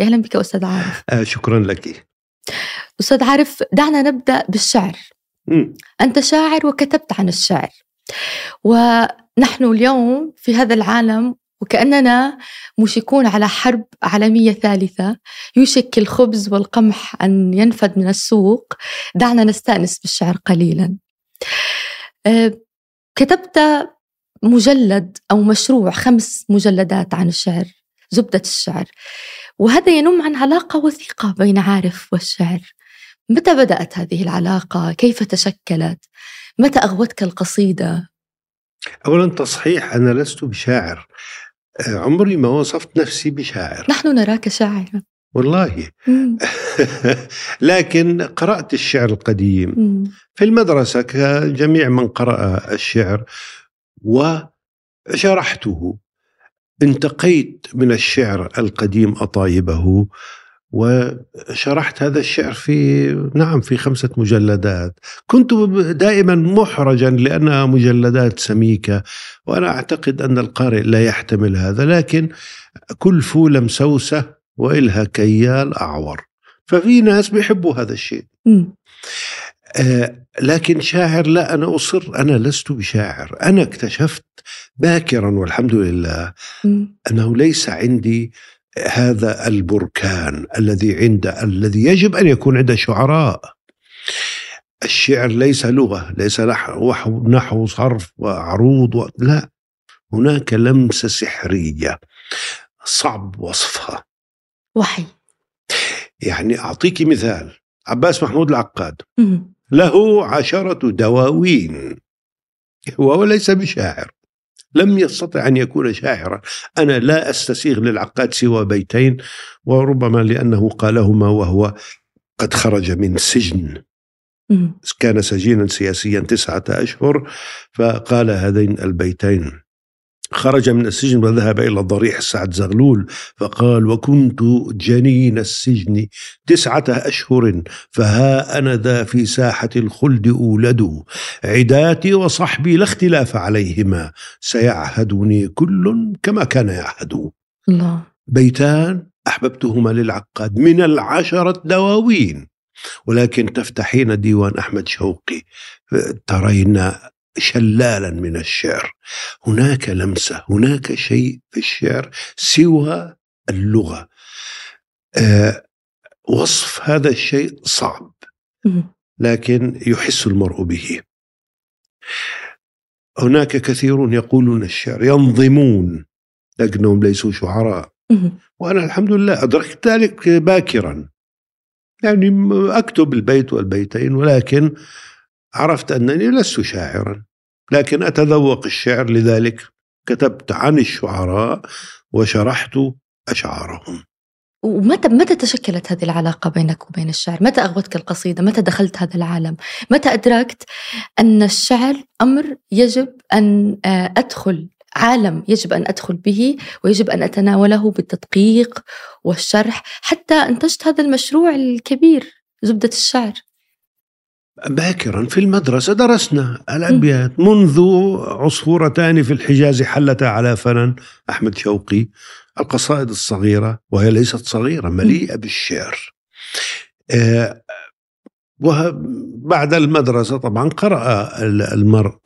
أهلا بك أستاذ عارف. آه شكرا لك. أستاذ عارف دعنا نبدأ بالشعر. م. أنت شاعر وكتبت عن الشعر. ونحن اليوم في هذا العالم وكأننا مشكون على حرب عالمية ثالثة يوشك الخبز والقمح أن ينفد من السوق. دعنا نستأنس بالشعر قليلا. أه، كتبت مجلد أو مشروع خمس مجلدات عن الشعر زبدة الشعر. وهذا ينم عن علاقة وثيقة بين عارف والشعر متى بدأت هذه العلاقة؟ كيف تشكلت؟ متى أغوتك القصيدة؟ أولا تصحيح أنا لست بشاعر. آه، عمري ما وصفت نفسي بشاعر. نحن نراك شاعرا. والله. لكن قرأت الشعر القديم. في المدرسة كجميع من قرأ الشعر وشرحته. انتقيت من الشعر القديم أطايبه وشرحت هذا الشعر في نعم في خمسة مجلدات. كنت دائما محرجا لأنها مجلدات سميكة وأنا أعتقد أن القارئ لا يحتمل هذا لكن كل فولة مسوسة وإلها كيال أعور. ففي ناس بيحبوا هذا الشيء. آه لكن شاعر لا أنا أصر أنا لست بشاعر. أنا اكتشفت باكرا والحمد لله. أنه ليس عندي هذا البركان الذي عند الذي يجب أن يكون عند الشعراء الشعر ليس لغة ليس نحو نحو صرف وعروض و... لا. هناك لمسة سحرية صعب وصفها. وحي. يعني أعطيك مثال. عباس محمود العقاد. له عشرة دواوين. وهو ليس بشاعر. لم يستطع أن يكون شاعرا. أنا لا أستسيغ للعقاد سوى بيتين وربما لأنه قالهما وهو قد خرج من سجن. كان سجينا سياسيا تسعة أشهر فقال هذين البيتين. خرج من السجن وذهب إلى ضريح سعد زغلول فقال وكنت جنين السجن تسعة أشهر فها أنا ذا في ساحة الخلد أولد. عداتي وصحبي لا اختلاف عليهما سيعهدني كل كما كان يعهد. الله. بيتان أحببتهما للعقاد من العشرة دواوين ولكن تفتحين ديوان أحمد شوقي ترين شلالا من الشعر. هناك لمسة هناك شيء في الشعر سوى اللغة. آه وصف هذا الشيء صعب لكن يحس المرء به. هناك كثيرون يقولون الشعر ينظمون لكنهم ليسوا شعراء. وأنا الحمد لله أدركت ذلك باكرا. يعني أكتب البيت والبيتين ولكن عرفت أنني لست شاعرا لكن أتذوق الشعر لذلك كتبت عن الشعراء وشرحت أشعارهم ومتى متى تشكلت هذه العلاقة بينك وبين الشعر؟ متى أغوتك القصيدة؟ متى دخلت هذا العالم؟ متى أدركت أن الشعر أمر يجب أن آه، أدخل عالم يجب أن أدخل به ويجب أن أتناوله بالتدقيق والشرح حتى أنتجت هذا المشروع الكبير زبدة الشعر. باكرا في المدرسة درسنا الأبيات منذ عصفورتان في الحجاز حلتا على فنن أحمد شوقي القصائد الصغيرة وهي ليست صغيرة مليئة بالشعر. آه، وبعد المدرسة طبعا قرأ المرء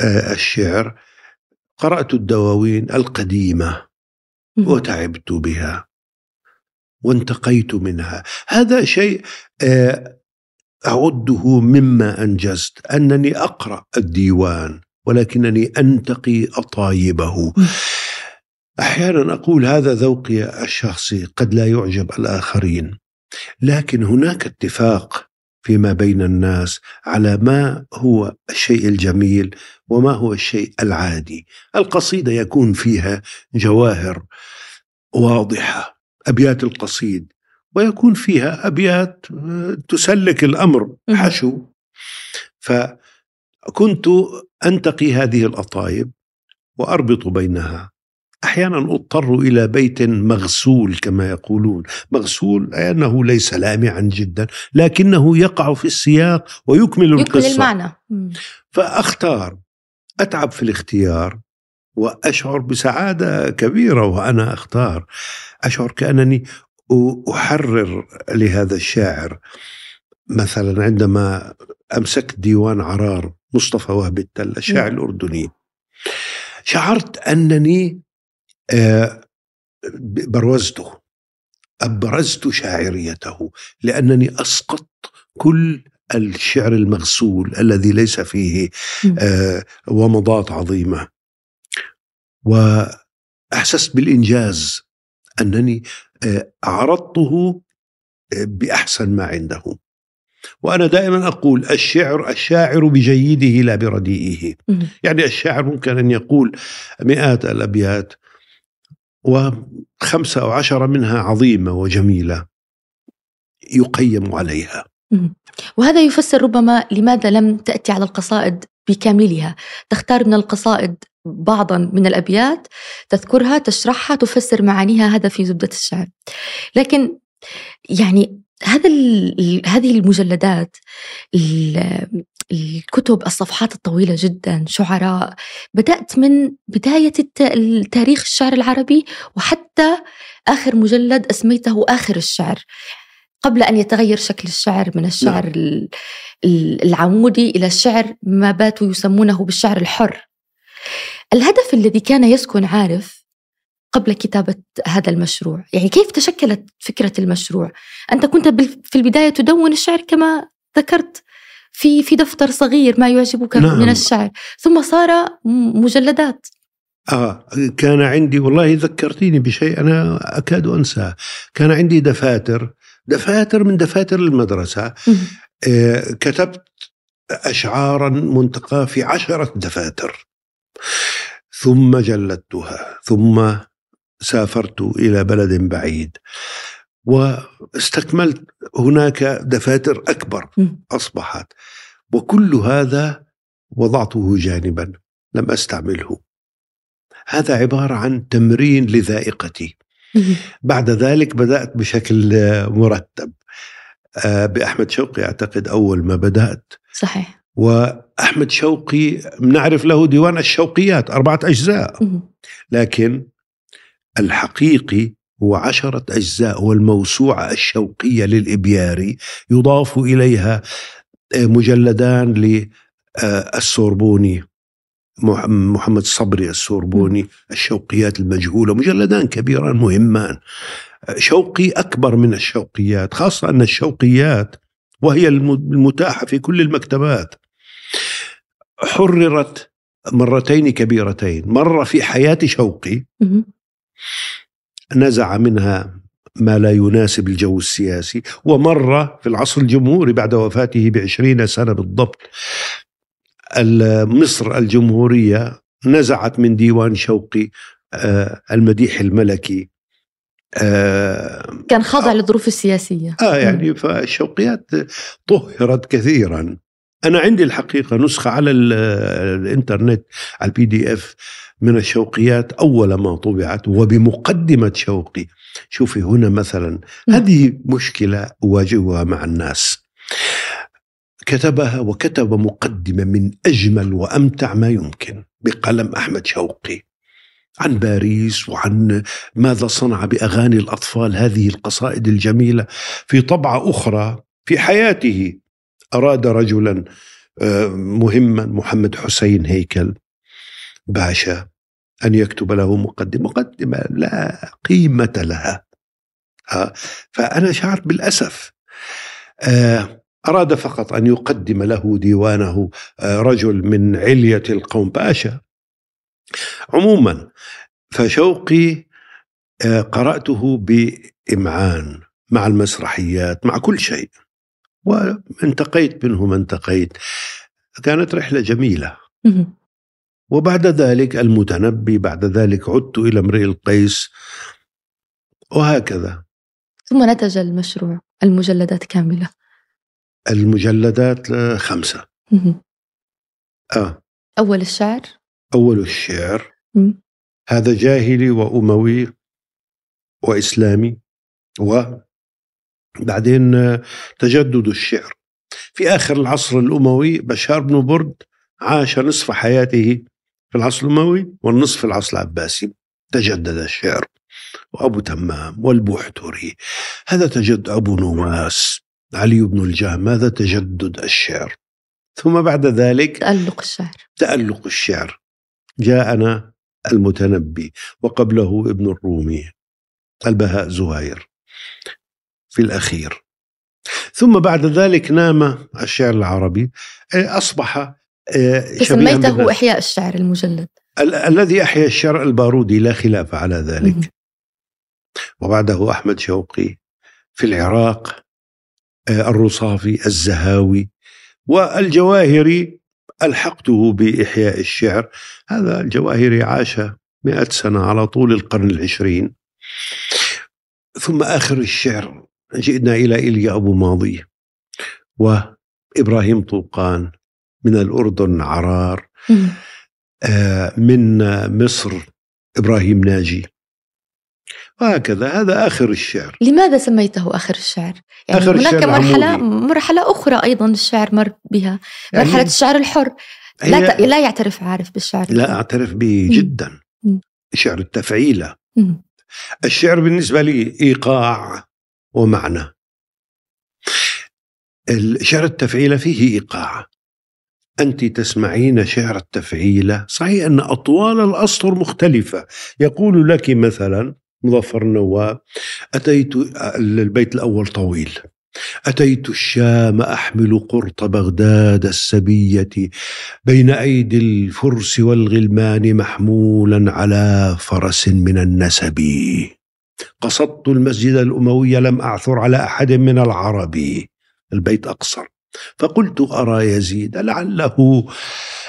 آه، الشعر. قرأت الدواوين القديمة وتعبت بها وانتقيت منها. هذا شيء آه، أعده مما أنجزت أنني أقرأ الديوان ولكنني أنتقي أطايبه. أحيانا أقول هذا ذوقي الشخصي قد لا يعجب الآخرين لكن هناك اتفاق فيما بين الناس على ما هو الشيء الجميل وما هو الشيء العادي. القصيده يكون فيها جواهر واضحة. أبيات القصيد ويكون فيها أبيات آه، تسلك الأمر. حشو. فكنت أنتقي هذه الأطايب وأربط بينها. أحيانا أضطر إلى بيت مغسول كما يقولون. مغسول انه ليس لامعا جدا لكنه يقع في السياق ويكمل يكمل المعنى. فأختار أتعب في الاختيار وأشعر بسعادة كبيرة وأنا أختار. أشعر كأنني وأحرر لهذا الشاعر. مثلا عندما أمسكت ديوان عرار مصطفى وهب التل الشاعر نعم. الأردني شعرت أنني آه، بروزته أبرزت شاعريته لأنني أسقطت كل الشعر المغسول الذي ليس فيه آه، ومضات عظيمة. وأحسست بالإنجاز أنني عرضته بأحسن ما عنده. وأنا دائما أقول الشعر الشاعر بجيده لا برديئه. يعني الشاعر ممكن أن يقول مئات الأبيات وخمسة أو عشرة منها عظيمة وجميلة يقيم عليها. وهذا يفسر ربما لماذا لم تأتي على القصائد بكاملها. تختار من القصائد بعضا من الأبيات تذكرها تشرحها تفسر معانيها هذا في زبدة الشعر. لكن يعني هذا هذه المجلدات الكتب الصفحات الطويلة جدا شعراء بدأت من بداية تاريخ الشعر العربي وحتى آخر مجلد أسميته آخر الشعر. قبل أن يتغير شكل الشعر من الشعر نعم. العمودي إلى الشعر ما باتوا يسمونه بالشعر الحر الهدف الذي كان يسكن عارف قبل كتابة هذا المشروع يعني كيف تشكلت فكرة المشروع أنت كنت في البداية تدون الشعر كما ذكرت في في دفتر صغير ما يعجبك نعم. من الشعر ثم صار مجلدات آه كان عندي والله ذكرتيني بشيء أنا أكاد أنساه كان عندي دفاتر دفاتر من دفاتر المدرسة. آه كتبت أشعارا منتقى في عشرة دفاتر. ثم جلدتها ثم سافرت إلى بلد بعيد. واستكملت هناك دفاتر أكبر أصبحت. وكل هذا وضعته جانبا لم أستعمله. هذا عبارة عن تمرين لذائقتي. بعد ذلك بدأت بشكل مرتب. آه، بأحمد شوقي أعتقد أول ما بدأت. صحيح. وأحمد شوقي نعرف له ديوان الشوقيات أربعة أجزاء. لكن الحقيقي هو عشرة أجزاء والموسوعة الشوقية للإبياري يضاف إليها آه، مجلدان للسوربوني. محمد صبري السوربوني الشوقيات المجهولة مجلدان كبيران مهمان. شوقي أكبر من الشوقيات خاصة أن الشوقيات وهي المتاحة في كل المكتبات. حررت مرتين كبيرتين. مرة في حياة شوقي نزع منها ما لا يناسب الجو السياسي ومرة في العصر الجمهوري بعد وفاته بعشرين سنة بالضبط. مصر الجمهورية نزعت من ديوان شوقي آه، المديح الملكي. آه، كان خاضع للظروف السياسية. آه يعني فالشوقيات طهرت كثيرا. أنا عندي الحقيقة نسخة على الإنترنت على ال PDF من الشوقيات. أول ما طبعت وبمقدمة شوقي شوفي هنا مثلا هذه مشكلة أواجهها مع الناس. كتبها وكتب مقدمة من أجمل وأمتع ما يمكن بقلم أحمد شوقي. عن باريس وعن ماذا صنع بأغاني الأطفال هذه القصائد الجميلة في طبعة أخرى في حياته. أراد رجلا آه، مهما محمد حسين هيكل. باشا أن يكتب له مقدمة. مقدمة لا قيمة لها. فأنا شعرت بالأسف. آه، أراد فقط أن يقدم له ديوانه رجل من علية القوم باشا عموما فشوقي قرأته بإمعان مع المسرحيات مع كل شيء. وانتقيت منه ما انتقيت كانت رحلة جميلة. وبعد ذلك المتنبي بعد ذلك عدت إلى امرئ القيس. وهكذا. ثم نتج المشروع المجلدات كاملة. المجلدات خمسة. آه. أول الشعر؟ أول الشعر. هذا جاهلي وأموي وإسلامي. و بعدين آه، تجدد الشعر. في آخر العصر الأموي بشار بن برد عاش نصف حياته في العصر الأموي والنصف في العصر العباسي. تجدد الشعر. وأبو تمام والبوحتري هذا تجد أبو نواس. علي بن الجهم هذا تجدد الشعر؟ ثم بعد ذلك تألق الشعر. تألق الشعر. جاءنا المتنبي وقبله ابن الرومي البهاء زهير في الأخير. ثم بعد ذلك نام الشعر العربي أصبح آه، سميته إحياء الشعر المجلد. ال- الذي أحيا الشعر البارودي لا خلاف على ذلك. م- وبعده أحمد شوقي في العراق. الرصافي الزهاوي والجواهري ألحقته بإحياء الشعر. هذا الجواهري عاش مئة سنة على طول القرن العشرين. ثم آخر الشعر جئنا إلى إليا أبو ماضي وإبراهيم طوقان من الأردن عرار آه، من مصر إبراهيم ناجي. وهكذا. هذا آخر الشعر. لماذا سميته آخر الشعر؟ يعني آخر هناك الشعر مرحلة عمودي. مرحلة أخرى أيضا الشعر مر بها. يعني مرحلة الشعر الحر. لا ت... لا يعترف عارف بالشعر. لا أعترف به جدا. شعر التفعيلة. الشعر بالنسبة لي إيقاع ومعنى. الشعر التفعيلة فيه إيقاع. أنت تسمعين شعر التفعيلة. صحيح أن أطوال الأسطر مختلفة. يقول لك مثلا مظفر النواب أتيت البيت الأول طويل. أتيت الشام أحمل قرط بغداد السبية بين أيدي الفرس والغلمان محمولا على فرس من النسب. قصدت المسجد الأموي لم أعثر على أحد من العرب. البيت أقصر. فقلت أرى يزيد لعله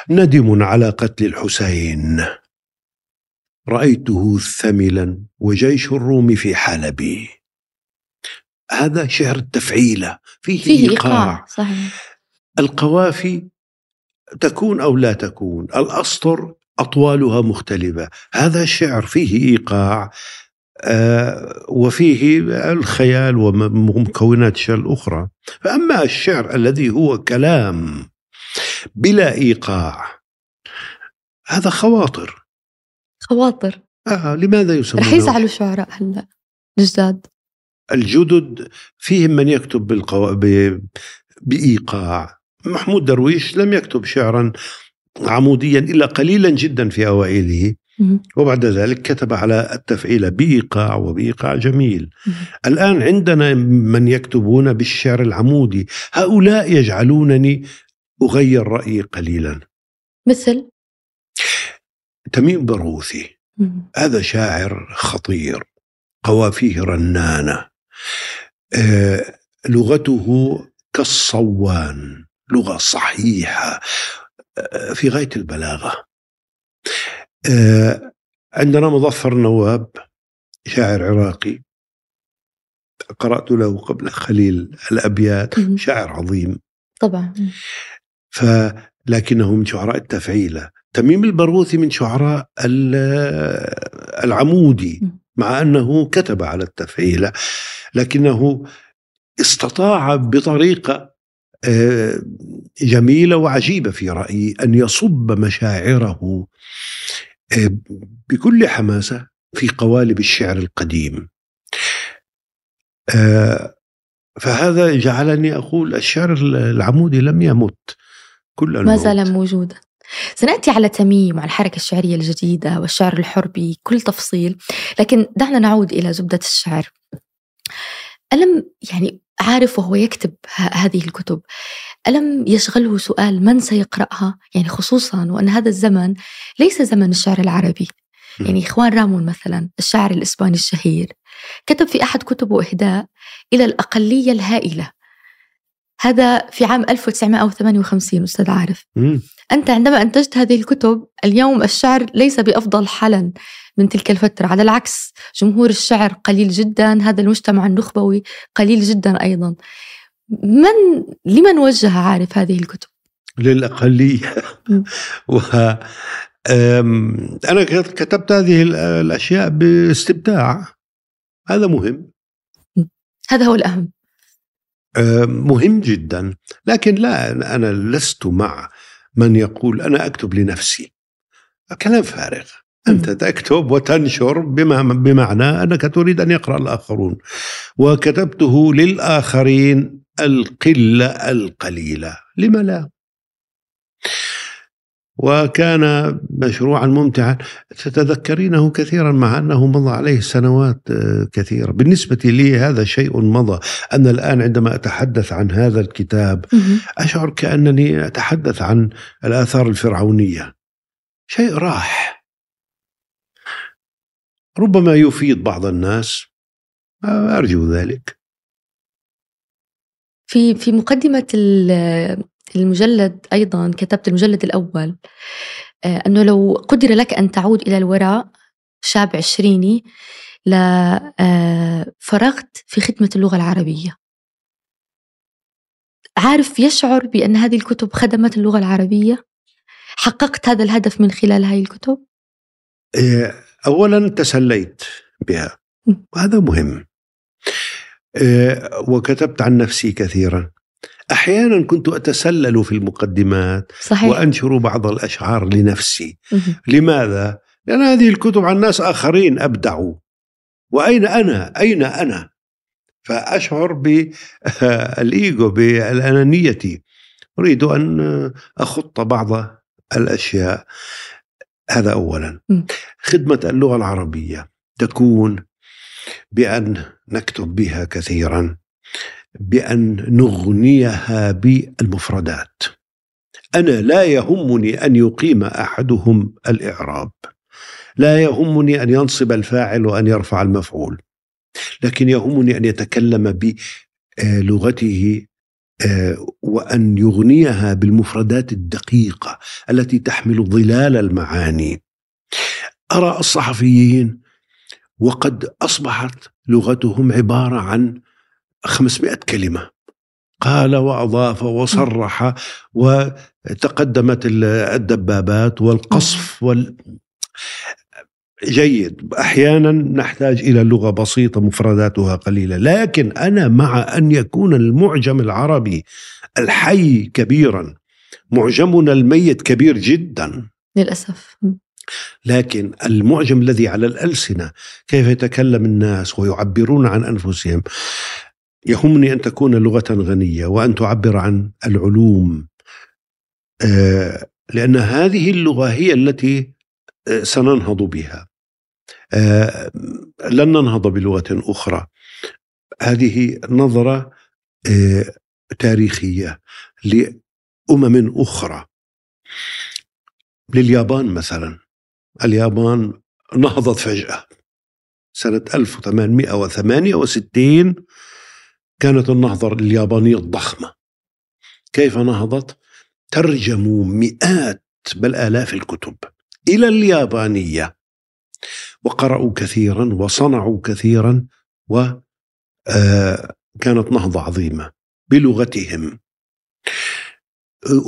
ندم على قتل الحسين. رأيته ثملا وجيش الروم في حلبي هذا شعر التفعيلة فيه, فيه إيقاع, إيقاع. صحيح. القوافي تكون أو لا تكون؟ الأسطر أطوالها مختلفة. هذا الشعر فيه إيقاع آه وفيه الخيال ومكونات الشعر الأخرى فأما الشعر الذي هو كلام بلا إيقاع هذا خواطر. خواطر آه لماذا يسمونه؟ رح يزعلوا الشعراء هلا الجداد الجدد فيهم من يكتب بالقو... ب... بإيقاع. محمود درويش لم يكتب شعرا عموديا إلا قليلا جدا في أوائله. وبعد ذلك كتب على التفعيل بإيقاع وبإيقاع جميل. الآن عندنا من يكتبون بالشعر العمودي. هؤلاء يجعلونني أغير رأيي قليلا. مثل؟ تميم بروثي. هذا شاعر خطير قوافيه رنانة. آه لغته كالصوان لغة صحيحة آه في غاية البلاغة. آه عندنا مظفر نواب شاعر عراقي. قرأت له قبل خليل الأبيات شاعر عظيم. طبعا. فلكنه من شعراء التفعيلة. تميم البروثي من شعراء العمودي مع أنه كتب على التفعيلة لكنه استطاع بطريقة آه، جميلة وعجيبة في رأيي أن يصب مشاعره آه، بكل حماسة في قوالب الشعر القديم. آه، فهذا جعلني أقول الشعر العمودي لم يمت كل ما زال موجودا. سنأتي على تميم وعلى الحركة الشعرية الجديدة والشعر الحر بكل تفصيل. لكن دعنا نعود إلى زبدة الشعر. ألم يعني عارف وهو يكتب هذه الكتب ألم يشغله سؤال من سيقرأها؟ يعني خصوصا وأن هذا الزمن ليس زمن الشعر العربي. يعني إخوان رامون مثلا الشاعر الإسباني الشهير كتب في أحد كتبه إهداء إلى الأقلية الهائلة. هذا في عام 1958 أستاذ عارف. مم. أنت عندما أنتجت هذه الكتب اليوم الشعر ليس بأفضل حالا من تلك الفترة على العكس جمهور الشعر قليل جدا هذا المجتمع النخبوي قليل جدا أيضا. من لمن وجه عارف هذه الكتب؟ للأقلية. و أنا كتبت هذه الأشياء باستمتاع هذا مهم. هذا هو الأهم. مهم جدا. لكن لا أنا لست مع من يقول أنا أكتب لنفسي. كلام فارغ. أنت تكتب وتنشر بما بمعنى أنك تريد أن يقرأ الآخرون. وكتبته للآخرين القلة القليلة. لم لا؟ وكان مشروعا ممتعا. تتذكرينه كثيرا مع أنه مضى عليه سنوات آه، كثيرة. بالنسبة لي هذا شيء مضى. أنا الآن عندما أتحدث عن هذا الكتاب أشعر كأنني أتحدث عن الآثار الفرعونية. شيء راح. ربما يفيد بعض الناس. أرجو ذلك. في في مقدمة المجلد أيضا كتبت المجلد الأول آه، أنه لو قدر لك أن تعود إلى الوراء شاب عشريني لفرغت آه، في خدمة اللغة العربية. عارف يشعر بأن هذه الكتب خدمت اللغة العربية؟ حققت هذا الهدف من خلال هذه الكتب؟ آه، أولا تسليت بها. وهذا مهم. وكتبت عن نفسي كثيرا. أحيانا كنت أتسلل في المقدمات صحيح. وأنشر بعض الأشعار لنفسي. لماذا؟ لأن هذه الكتب عن ناس آخرين ابدعوا وأين أنا؟ أين أنا؟ فأشعر بالايجو بالأنانية. أريد أن أخط بعض الأشياء. هذا اولا. خدمة اللغة العربية. تكون بأن نكتب بها كثيرا. بأن نغنيها بالمفردات. أنا لا يهمني أن يقيم أحدهم الإعراب. لا يهمني أن ينصب الفاعل وأن يرفع المفعول. لكن يهمني أن يتكلم بلغته آه، وأن يغنيها بالمفردات الدقيقة التي تحمل ظلال المعاني. أرى الصحفيين وقد أصبحت لغتهم عبارة عن 500 كلمة. قال وأضاف وصرح وتقدمت الدبابات والقصف وال. جيد. أحيانا نحتاج إلى لغة بسيطة مفرداتها قليلة لكن أنا مع أن يكون المعجم العربي الحي كبيرا معجمنا الميت كبير جدا. للأسف. لكن المعجم الذي على الألسنة كيف يتكلم الناس ويعبرون عن أنفسهم؟ يهمني أن تكون لغة غنية وأن تعبر عن العلوم. آه، لأن هذه اللغة هي التي آه، سننهض بها. آه، لن ننهض بلغة أخرى. هذه نظرة تاريخية لأمم أخرى. لليابان مثلا. اليابان نهضت فجأة. سنة 1868 كانت النهضة اليابانية الضخمة. كيف نهضت؟ ترجموا مئات بل آلاف الكتب إلى اليابانية. وقرأوا كثيرا وصنعوا كثيرا وكانت آه، نهضة عظيمة بلغتهم.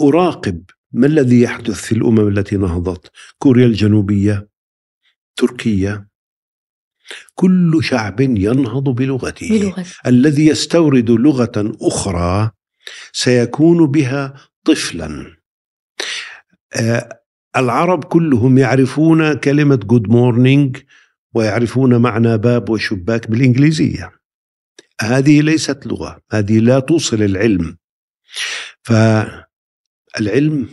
أراقب ما الذي يحدث في الأمم التي نهضت؟ كوريا الجنوبية تركيا كل شعب ينهض بلغته. بلغة. الذي يستورد لغة أخرى سيكون بها طفلا. آه العرب كلهم يعرفون كلمة good morning ويعرفون معنى باب وشباك بالإنجليزية. هذه ليست لغة هذه لا توصل العلم. فالعلم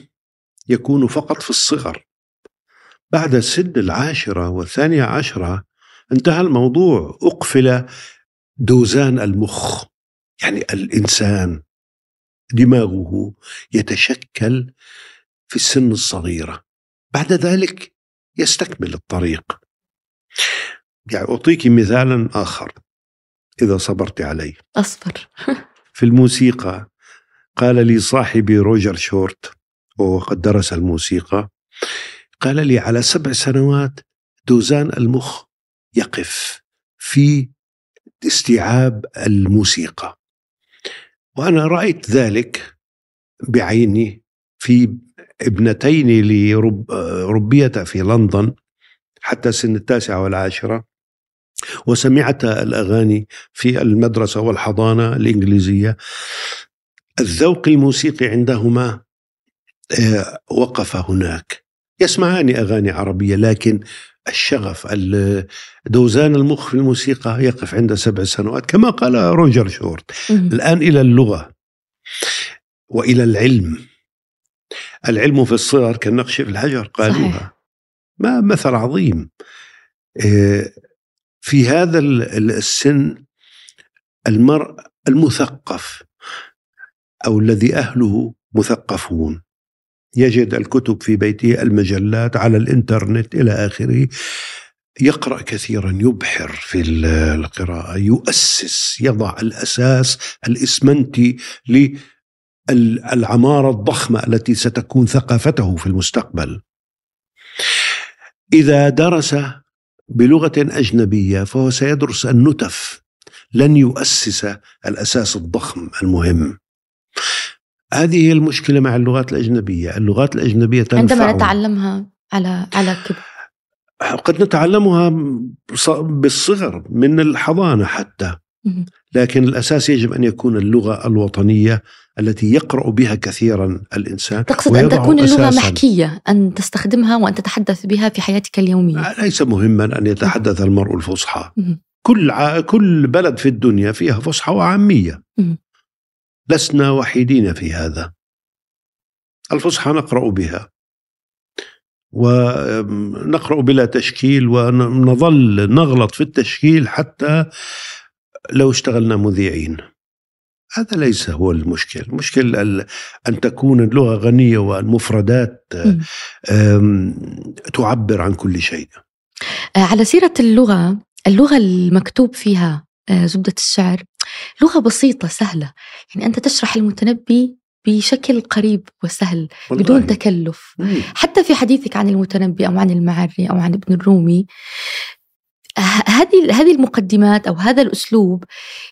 يكون فقط في الصغر. بعد سن العاشرة والثانية عشرة انتهى الموضوع. أقفل دوزان المخ. يعني الإنسان دماغه يتشكل في السن الصغيرة. بعد ذلك يستكمل الطريق. يعني أعطيك مثالا آخر إذا صبرت عليه. أصبر. في الموسيقى قال لي صاحبي روجر شورت وهو قد درس الموسيقى قال لي على سبع سنوات دوزان المخ. يقف في استيعاب الموسيقى. وأنا رأيت ذلك بعيني في ابنتين لربيتا في لندن حتى سن التاسعه والعاشرة وسمعت الأغاني في المدرسة والحضانة الإنجليزية. الذوق الموسيقي عندهما آه، وقف هناك. يسمعان أغاني عربية لكن الشغف دوزان المخ في الموسيقى يقف عند سبع سنوات كما قال روجر شورت. الآن إلى اللغة وإلى العلم. العلم في الصغر كالنقش في الحجر قالوها. ما مثل عظيم. آه، في هذا السن المرء المثقف أو الذي أهله مثقفون. يجد الكتب في بيته المجلات على الإنترنت إلى آخره. يقرأ كثيرا يبحر في القراءة يؤسس يضع الأساس الإسمنتي للعمارة الضخمة التي ستكون ثقافته في المستقبل. إذا درس بلغة أجنبية فهو سيدرس النتف لن يؤسس الأساس الضخم المهم. هذه هي المشكلة مع اللغات الأجنبية. اللغات الأجنبية تنفع عندما نتعلمها على على كبر. قد نتعلمها بالصغر من الحضانة حتى. لكن الأساس يجب أن يكون اللغة الوطنية التي يقرأ بها كثيرا الإنسان تقصد أن تكون اللغة محكية أن تستخدمها وأن تتحدث بها في حياتك اليومية. ليس مهما أن يتحدث المرء الفصحى. كل ع... كل بلد في الدنيا فيها فصحى وعامية. لسنا وحيدين في هذا. الفصحى نقرأ بها. ونقرأ بلا تشكيل ونظل نغلط في التشكيل حتى لو اشتغلنا مذيعين. هذا ليس هو المشكل. المشكل أن تكون اللغة غنية والمفردات تعبر عن كل شيء. آه، على سيرة اللغة اللغة المكتوب فيها آه، زبدة الشعر لغة بسيطة سهلة يعني أنت تشرح المتنبي بشكل قريب وسهل والله. بدون تكلف مم. حتى في حديثك عن المتنبي أو عن المعري أو عن ابن الرومي هذه هذه المقدمات أو هذا الأسلوب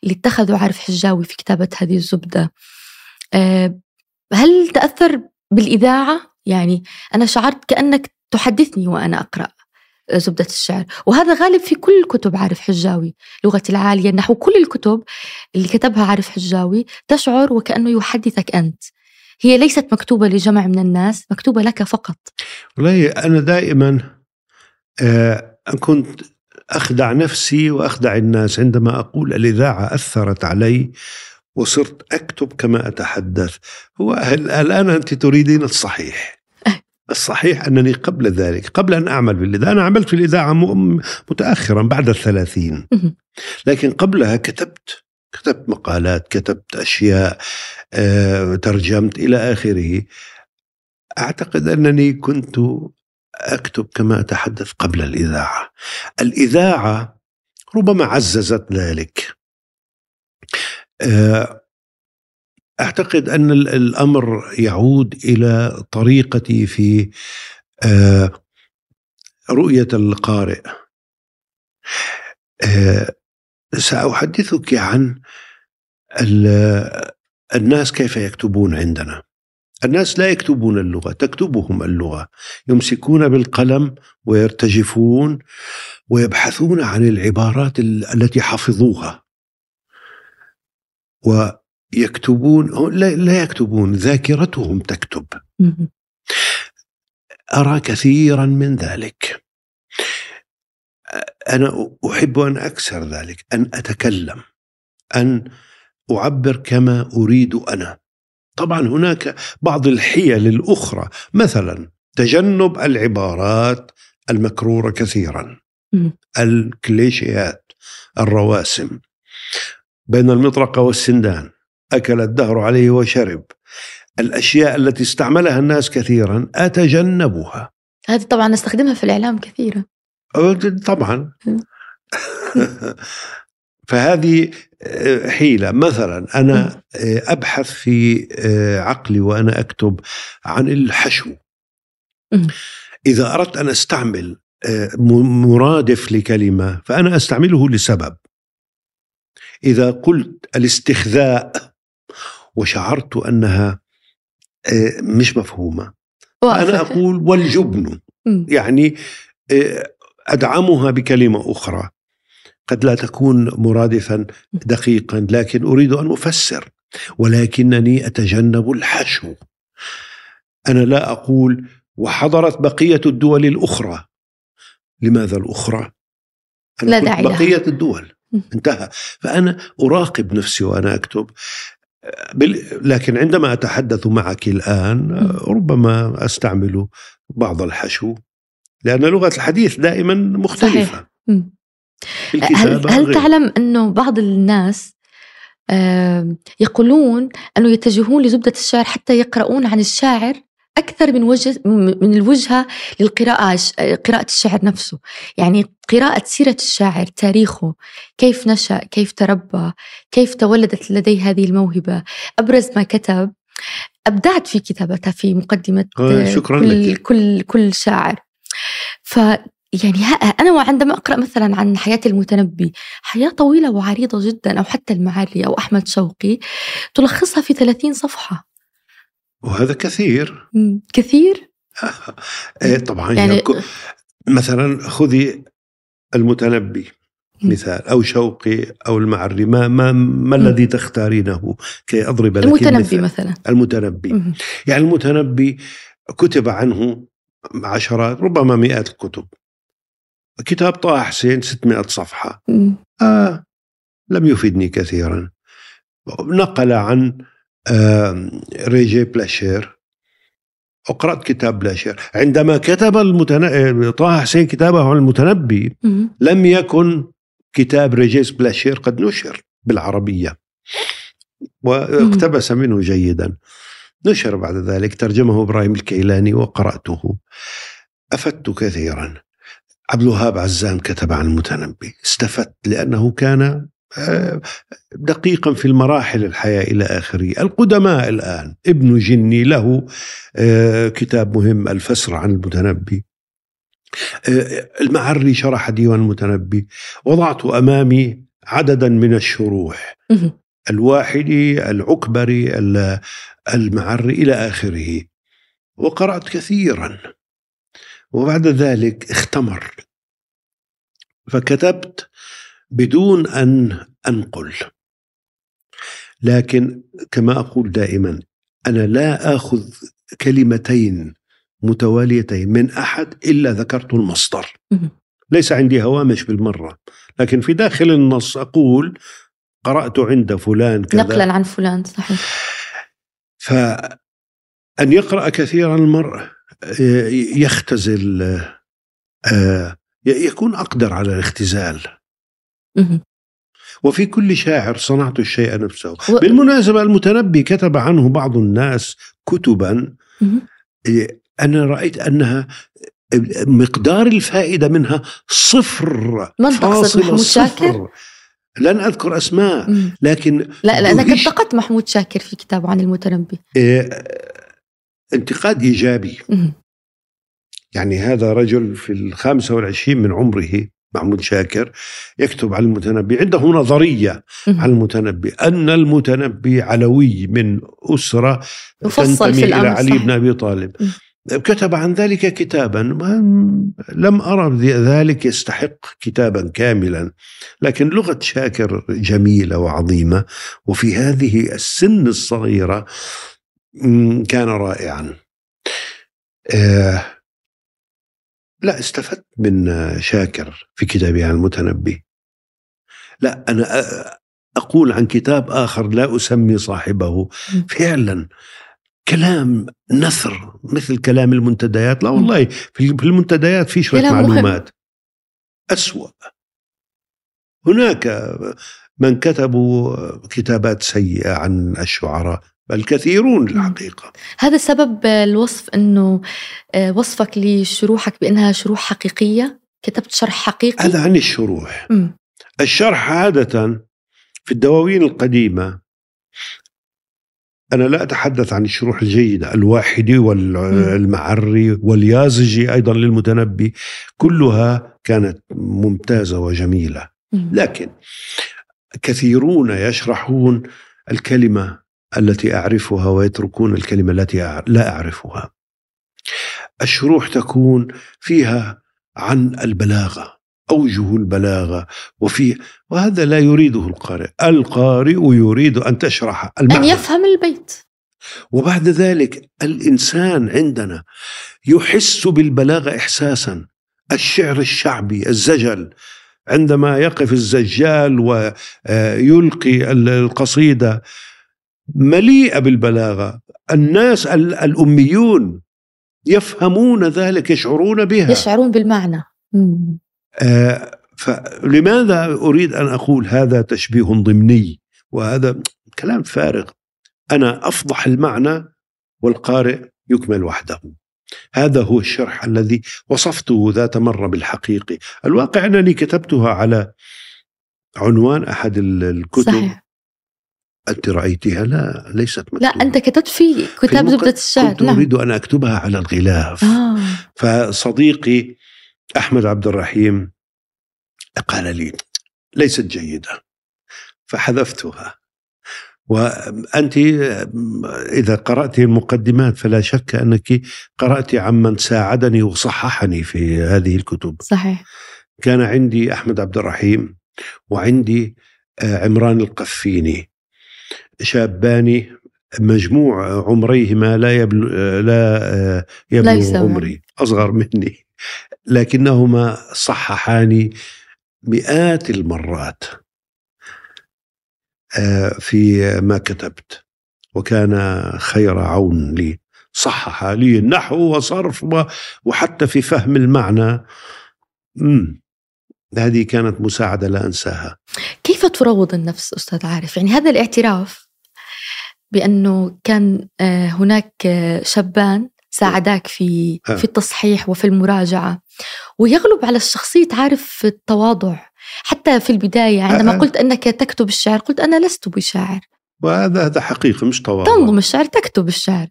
اللي اتخذه عارف حجاوي في كتابة هذه الزبدة آه، هل تأثر بالإذاعة؟ يعني أنا شعرت كأنك تحدثني وأنا أقرأ زبدة الشعر. وهذا غالب في كل الكتب عارف حجاوي. لغة العالية النحو كل الكتب اللي كتبها عارف حجاوي تشعر وكأنه يحدثك أنت. هي ليست مكتوبة لجمع من الناس مكتوبة لك فقط. والله أنا دائما آه كنت أخدع نفسي وأخدع الناس عندما أقول الإذاعة أثرت علي وصرت أكتب كما أتحدث. هو الآن أنت تريدين الصحيح؟ الصحيح أنني قبل ذلك قبل أن أعمل في الإذاعة أنا عملت في الإذاعة متأخرا بعد الثلاثين. لكن قبلها كتبت كتبت مقالات كتبت أشياء آه، ترجمت إلى آخره. أعتقد أنني كنت أكتب كما أتحدث قبل الإذاعة. الإذاعة ربما عززت ذلك. آه، أعتقد أن الأمر يعود إلى طريقتي في آه، رؤية القارئ. آه، سأحدثك عن الناس كيف يكتبون عندنا. الناس لا يكتبون اللغة تكتبهم اللغة. يمسكون بالقلم ويرتجفون ويبحثون عن العبارات التي حفظوها. يكتبون لا يكتبون ذاكرتهم تكتب. أرى كثيرا من ذلك. أنا أحب أن أكسر ذلك أن أتكلم أن أعبر كما أريد أنا. طبعا هناك بعض الحيل الأخرى مثلا تجنب العبارات المكرورة كثيرا الكليشيات الرواسم بين المطرقة والسندان. أكل الدهر عليه وشرب. الأشياء التي استعملها الناس كثيرا أتجنبها. هذه طبعا نستخدمها في الإعلام كثيرا. طبعا. فهذه آه، حيلة. مثلا أنا آه، أبحث في آه، عقلي وأنا أكتب عن الحشو. إذا أردت أن أستعمل مرادف لكلمة فأنا أستعمله لسبب. إذا قلت الاستخذاء وشعرت أنها آه، مش مفهومة. أنا أقول والجبن. يعني آه، أدعمها بكلمة أخرى. قد لا تكون مرادفا دقيقا لكن أريد أن أفسر ولكنني أتجنب الحشو. أنا لا أقول وحضرت بقية الدول الأخرى. لماذا الأخرى؟ لا داعي بقية لها. الدول انتهى. فأنا أراقب نفسي وأنا أكتب. لكن عندما أتحدث معك الآن ربما أستعمل بعض الحشو لأن لغة الحديث دائما مختلفة. صحيح. هل, هل تعلم أنه بعض الناس يقولون أنه يتجهون لزبدة الشعر حتى يقرؤون عن الشاعر؟ أكثر من وجه من الوجهة للقراءة قراءة الشعر نفسه. يعني قراءة سيرة الشاعر تاريخه كيف نشأ كيف تربى كيف تولدت لديه هذه الموهبة. أبرز ما كتب أبدعت في كتابتها في مقدمة آه، شكرا كل, لك. كل كل شاعر. ف يعني أنا وعندما أقرأ مثلا عن حياة المتنبي حياة طويلة وعريضة جدا أو حتى المعري أو أحمد شوقي تلخصها في 30 صفحة. وهذا كثير. كثير؟ إيه طبعا يعني مثلا خذي المتنبي مثال أو شوقي أو المعري ما ما ما الذي تختارينه؟ كي أضرب لك المتنبي مثال. مثلا. المتنبي. م. يعني المتنبي كتب عنه عشرات ربما مئات الكتب. كتاب طه حسين 600 صفحة. آه لم يفيدني كثيرا. نقل عن ريجيس بلاشير. وقرأت كتاب بلاشير. عندما كتب المتن... طه حسين كتابه عن المتنبي لم يكن كتاب ريجيس بلاشير قد نشر بالعربية. واقتبس منه جيدا. نشر بعد ذلك ترجمه إبراهيم الكيلاني وقرأته. أفدت كثيرا. عبد الوهاب عزام كتب عن المتنبي. استفدت لأنه كان آه، دقيقا في المراحل الحياة إلى آخره. القدماء الآن. ابن جني له آه، كتاب مهم الفسر عن المتنبي. آه، المعري شرح ديوان المتنبي. وضعت أمامي عددا من الشروح. الواحدي العكبري المعري إلى آخره. وقرأت كثيرا. وبعد ذلك اختمر. فكتبت بدون أن أنقل. لكن كما أقول دائما أنا لا آخذ كلمتين متواليتين من أحد إلا ذكرت المصدر. ليس عندي هوامش بالمرة. لكن في داخل النص أقول قرأت عند فلان كذا. نقلا عن فلان صحيح. فأن يقرأ كثيرا المرء يختزل آه، يكون أقدر على الاختزال. وفي كل شاعر صنعت الشيء نفسه. و... بالمناسبة المتنبي كتب عنه بعض الناس كتبا أنا رأيت أنها مقدار الفائدة منها صفر من تقصد محمود شاكر؟ لن أذكر أسماء لكن لا لأنك انتقدت محمود شاكر في كتابه عن المتنبي. إيه انتقاد إيجابي. يعني هذا رجل في الخامسة والعشرين من عمره محمود شاكر يكتب عن المتنبي. عنده نظرية عن المتنبي. أن المتنبي علوي من أسرة تنتمي إلى علي بن أبي طالب. كتب عن ذلك كتابا. لم أرى ذلك يستحق كتابا كاملا. لكن لغة شاكر جميلة وعظيمة. وفي هذه السن الصغيرة كان رائعا. آه لا استفدت. من شاكر في كتابه عن المتنبي. لا أنا أقول عن كتاب آخر لا أسمي صاحبه. فعلا كلام نثر مثل كلام المنتديات. لا والله في المنتديات في شوية معلومات. أسوأ. هناك من كتبوا كتابات سيئة عن الشعراء. بل كثيرون الحقيقة. هذا سبب الوصف أنه آه، وصفك لشروحك بأنها شروح حقيقية؟ كتبت شرح حقيقي؟ هذا عن الشروح. م. الشرح عادة في الدواوين القديمة أنا لا أتحدث عن الشروح الجيدة الواحدي والمعري واليازجي أيضا للمتنبي كلها كانت ممتازة وجميلة. لكن كثيرون يشرحون الكلمة التي أعرفها ويتركون الكلمة التي لا أعرفها. الشروح تكون فيها عن البلاغة أوجه البلاغة وفي وهذا لا يريده القارئ، القارئ يريد أن تشرح المعنى أن يفهم البيت. وبعد ذلك الإنسان عندنا يحس بالبلاغة احساسا الشعر الشعبي الزجل عندما يقف الزجال ويلقي القصيدة مليئة بالبلاغة. الناس الأميون يفهمون ذلك يشعرون بها. يشعرون بالمعنى. آه فلماذا أريد أن أقول هذا تشبيه ضمني؟ وهذا كلام فارغ. أنا أفضح المعنى والقارئ يكمل وحده. هذا هو الشرح الذي وصفته ذات مرة بالحقيقي الواقع أنني كتبتها على عنوان أحد الكتب. صحيح. أنت رأيتها؟ لا ليست مكتوبة. لا أنت كتبت في كتاب زبدة الشعر كنت نعم. أريد أن أكتبها على الغلاف. آه. فصديقي أحمد عبد الرحيم قال لي ليست جيدة. فحذفتها. وأنت إذا قرأت المقدمات فلا شك أنك قرأت عمن ساعدني وصححني في هذه الكتب. صحيح. كان عندي أحمد عبد الرحيم وعندي آه، عمران القفيني. شابان مجموع عمريهما لا يبلغ لا آه، يبلغ عمري أصغر مني. لكنهما صححاني مئات المرات آه، في ما كتبت. وكان خير عون لي. صحح لي النحو وصرف وحتى في فهم المعنى. مم. هذه كانت مساعدة لا أنساها. كيف تروض النفس أستاذ عارف؟ يعني هذا الاعتراف بأنه كان آه، هناك شابان ساعداك في في التصحيح وفي المراجعة ويغلب على الشخصية تعرف التواضع. حتى في البداية عندما. قلت أنك تكتب الشعر قلت أنا لست بشاعر. وهذا هذا حقيقي مش تواضع تنظم الشعر تكتب الشعر.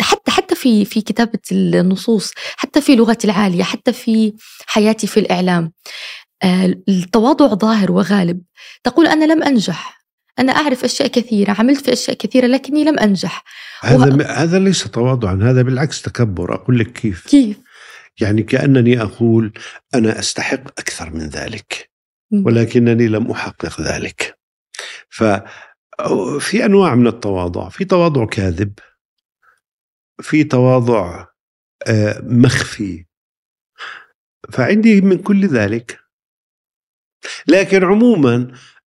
حتى حتى في في كتابة النصوص حتى في لغتي العالية حتى في حياتي في الإعلام آه، التواضع ظاهر وغالب. تقول أنا لم أنجح. أنا أعرف أشياء كثيرة عملت في أشياء كثيرة لكني لم أنجح. هذا و... هذا ليس تواضعا هذا بالعكس تكبر. أقول لك كيف؟ كيف؟ يعني كأنني أقول أنا أستحق أكثر من ذلك ولكنني لم أحقق ذلك. ففي أنواع من التواضع في تواضع كاذب في تواضع آه، مخفي. فعندي من كل ذلك. لكن عموما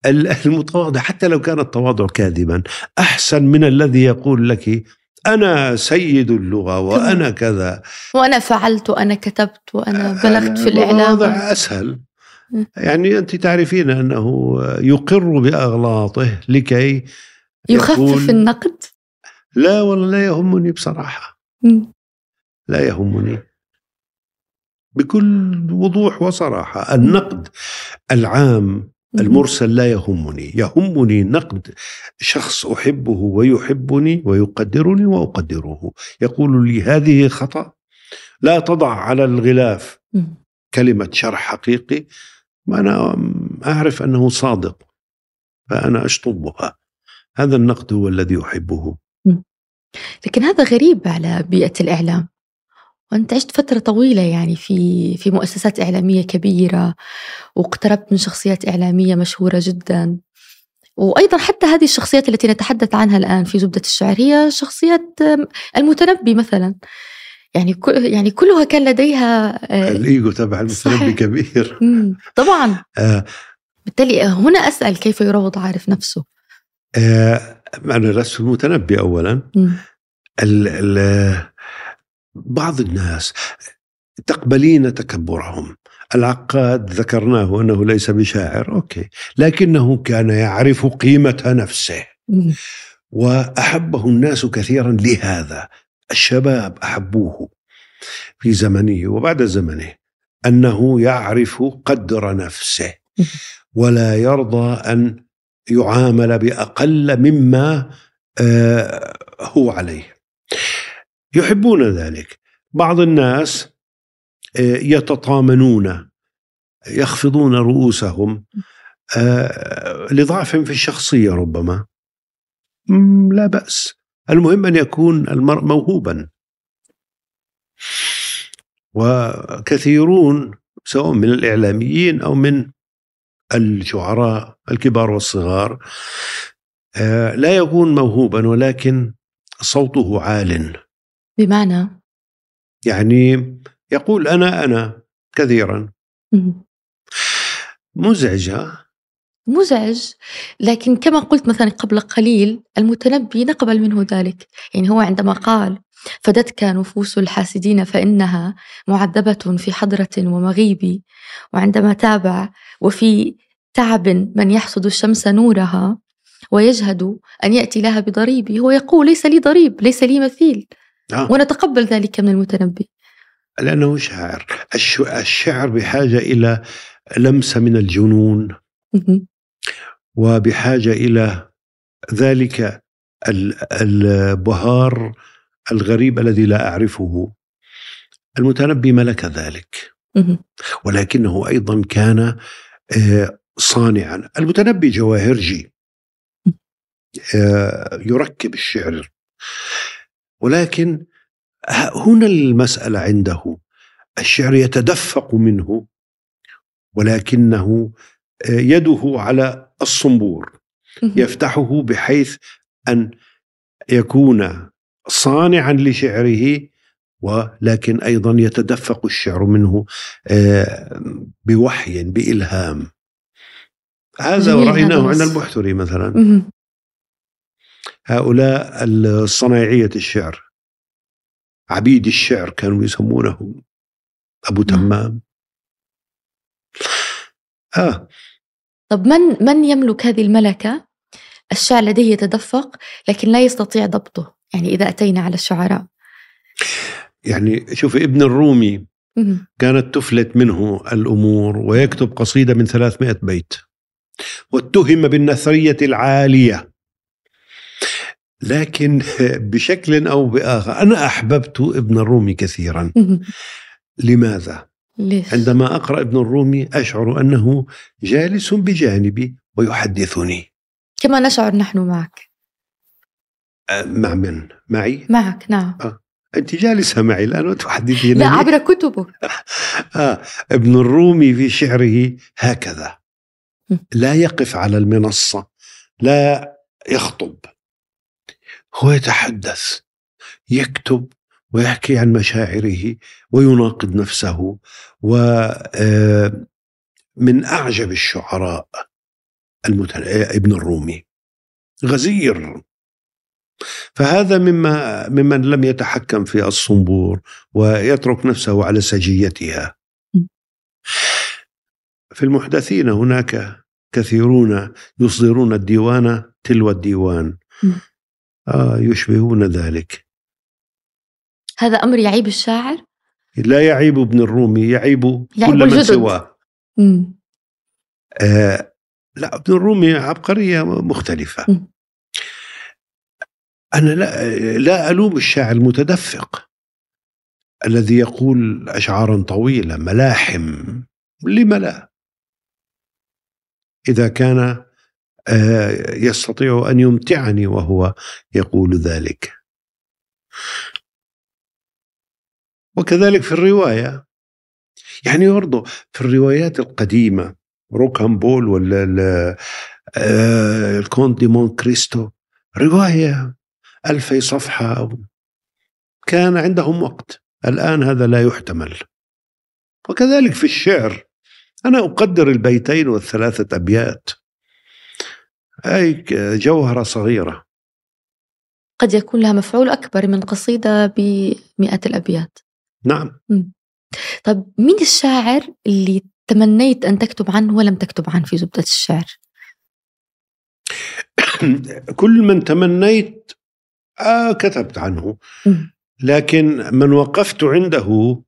المتواضع حتى لو كان التواضع كاذبا أحسن من الذي يقول لك أنا سيد اللغة وأنا كذا. وأنا فعلت وأنا كتبت وأنا بلغت في الإعلام. أسهل. يعني أنت تعرفين أنه يقر بأغلاطه لكي يخفف النقد؟ لا والله لا يهمني بصراحة. لا يهمني. بكل وضوح وصراحة النقد العام المرسل لا يهمني. يهمني نقد شخص أحبه ويحبني ويقدرني وأقدره. يقول لي هذه خطأ. لا تضع على الغلاف كلمة شرح حقيقي. وأنا أعرف أنه صادق فأنا أشطبها هذا النقد هو الذي أحبه. لكن هذا غريب على بيئة الإعلام. وأنت عشت فترة طويلة يعني في في مؤسسات إعلامية كبيرة واقتربت من شخصيات إعلامية مشهورة جدا. وأيضا حتى هذه الشخصيات التي نتحدث عنها الآن في زبدة الشعر هي شخصيات المتنبي مثلا. يعني كل يعني كلها كان لديها آه، الإيجو تبع المتنبي كبير طبعا. آه. بالتالي هنا أسأل كيف يروض عارف نفسه؟ آه أنا لست المتنبي اولا. ال ال بعض الناس تقبلين تكبرهم. العقاد ذكرناه أنه ليس بشاعر أوكي. لكنه كان يعرف قيمة نفسه. وأحبه الناس كثيرا لهذا. الشباب أحبوه في زمنه وبعد زمنه أنه يعرف قدر نفسه ولا يرضى أن يعامل بأقل مما آه، هو عليه. يحبون ذلك. بعض الناس آه، يتطامنون يخفضون رؤوسهم آه، لضعف في الشخصية ربما. لا بأس. المهم أن يكون المرء موهوبا. وكثيرون سواء من الإعلاميين أو من الشعراء الكبار والصغار آه، لا يكون موهوبا ولكن صوته عال. بمعنى؟ يعني يقول أنا أنا كثيرا. مزعجة مزعج. لكن كما قلت مثلا قبل قليل المتنبي نقبل منه ذلك. يعني هو عندما قال فدتك نفوس الحاسدين فإنها معذبة في حضرة ومغيب. وعندما تابع وفي تعب من يحصد الشمس نورها ويجهد أن يأتي لها بضريب هو يقول ليس لي ضريب ليس لي مثيل. آه. ونتقبل ذلك من المتنبي. لأنه شاعر. الشعر بحاجة إلى لمسة من الجنون. وبحاجة إلى ذلك البهار الغريب الذي لا أعرفه. المتنبي ملك ذلك. ولكنه أيضا كان آه، صانعا. المتنبي جواهرجي آه، يركب الشعر. ولكن هنا المسألة عنده. الشعر يتدفق منه ولكنه آه، يده على الصنبور يفتحه بحيث أن يكون صانعا لشعره ولكن أيضا يتدفق الشعر منه آه، بوحي بإلهام. هذا رأيناه عند البحتري مثلا. هؤلاء الصنايعية الشعر عبيد الشعر كانوا يسمونهم أبو نعم. تمام. آه طب من من يملك هذه الملكة؟ الشعر لديه يتدفق لكن لا يستطيع ضبطه يعني إذا أتينا على الشعراء. يعني شوف ابن الرومي كانت تفلت منه الأمور ويكتب قصيدة من 300 بيت. واتهم بالنثرية العالية. لكن بشكل أو بآخر أنا أحببت ابن الرومي كثيرا. لماذا؟ ليش؟ عندما أقرأ ابن الرومي أشعر أنه جالس بجانبي ويحدثني كما نشعر نحن معك أه، مع من؟ معي؟ معك نعم أه. أنت جالسة معي الآن وتحدثين لا عبر كتبه آه. ابن الرومي في شعره هكذا لا يقف على المنصة لا يخطب هو يتحدث يكتب ويحكي عن مشاعره ويناقض نفسه ومن آه، أعجب الشعراء ابن الرومي غزير. فهذا مما ممن لم يتحكم في الصنبور ويترك نفسه على سجيتها. في المحدثين هناك كثيرون يصدرون الديوان تلو الديوان. آه يشبهون ذلك. هذا أمر يعيب الشاعر؟ لا يعيب ابن الرومي يعيب, يعيب كل من سواه. آه لا ابن الرومي عبقرية مختلفة. م. أنا لا, لا ألوم الشاعر المتدفق الذي يقول أشعارا طويلة ملاحم. لم لا؟ إذا كان آه، يستطيع أن يمتعني وهو يقول ذلك. وكذلك في الرواية. يعني برضه في الروايات القديمة روكامبول ولا آه، الكونت دي مون كريستو رواية ألفي صفحة كان عندهم وقت. الآن هذا لا يحتمل. وكذلك في الشعر. أنا أقدر البيتين والثلاثة أبيات. أي جوهرة صغيرة. قد يكون لها مفعول أكبر من قصيدة بمئات الأبيات. نعم. طيب مين الشاعر اللي تمنيت أن تكتب عنه ولم تكتب عنه في زبدة الشعر؟ كل من تمنيت آه كتبت عنه. لكن من وقفت عنده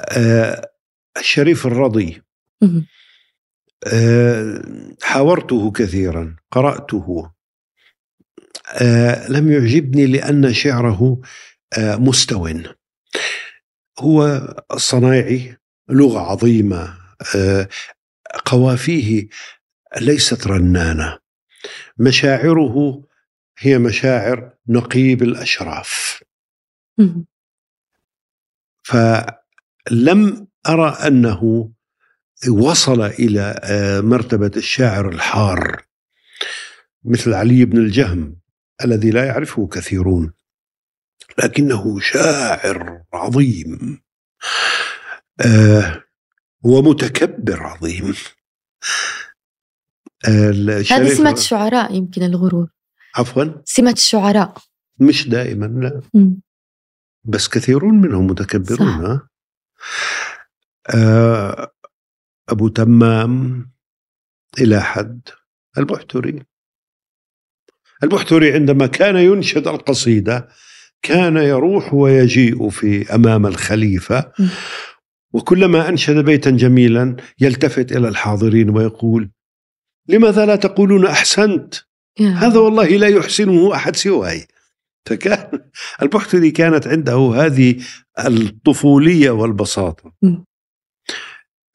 آه الشريف الرضي. آه حاورته كثيرا قرأته. آه لم يعجبني لأن شعره آه مستو. هو الصنايعي لغة عظيمة آه قوافيه ليست رنانة. مشاعره هي مشاعر نقيب الأشراف. فلم أرى أنه وصل إلى آه، مرتبة الشاعر الحار مثل علي بن الجهم الذي لا يعرفه كثيرون. لكنه شاعر عظيم. آه ومتكبر عظيم. هذه سمة الشعراء يمكن الغرور. عفوا؟ سمة الشعراء. مش دائما لا. م. بس كثيرون منهم متكبرون صح. آه أبو تمام إلى حد. البحتري البحتري عندما كان ينشد القصيدة كان يروح ويجيء في أمام الخليفة. وكلما أنشد بيتا جميلا يلتفت إلى الحاضرين ويقول لماذا لا تقولون أحسنت؟ هذا والله لا يحسنه أحد سواي. فكان البحتري كانت عنده هذه الطفولية والبساطة.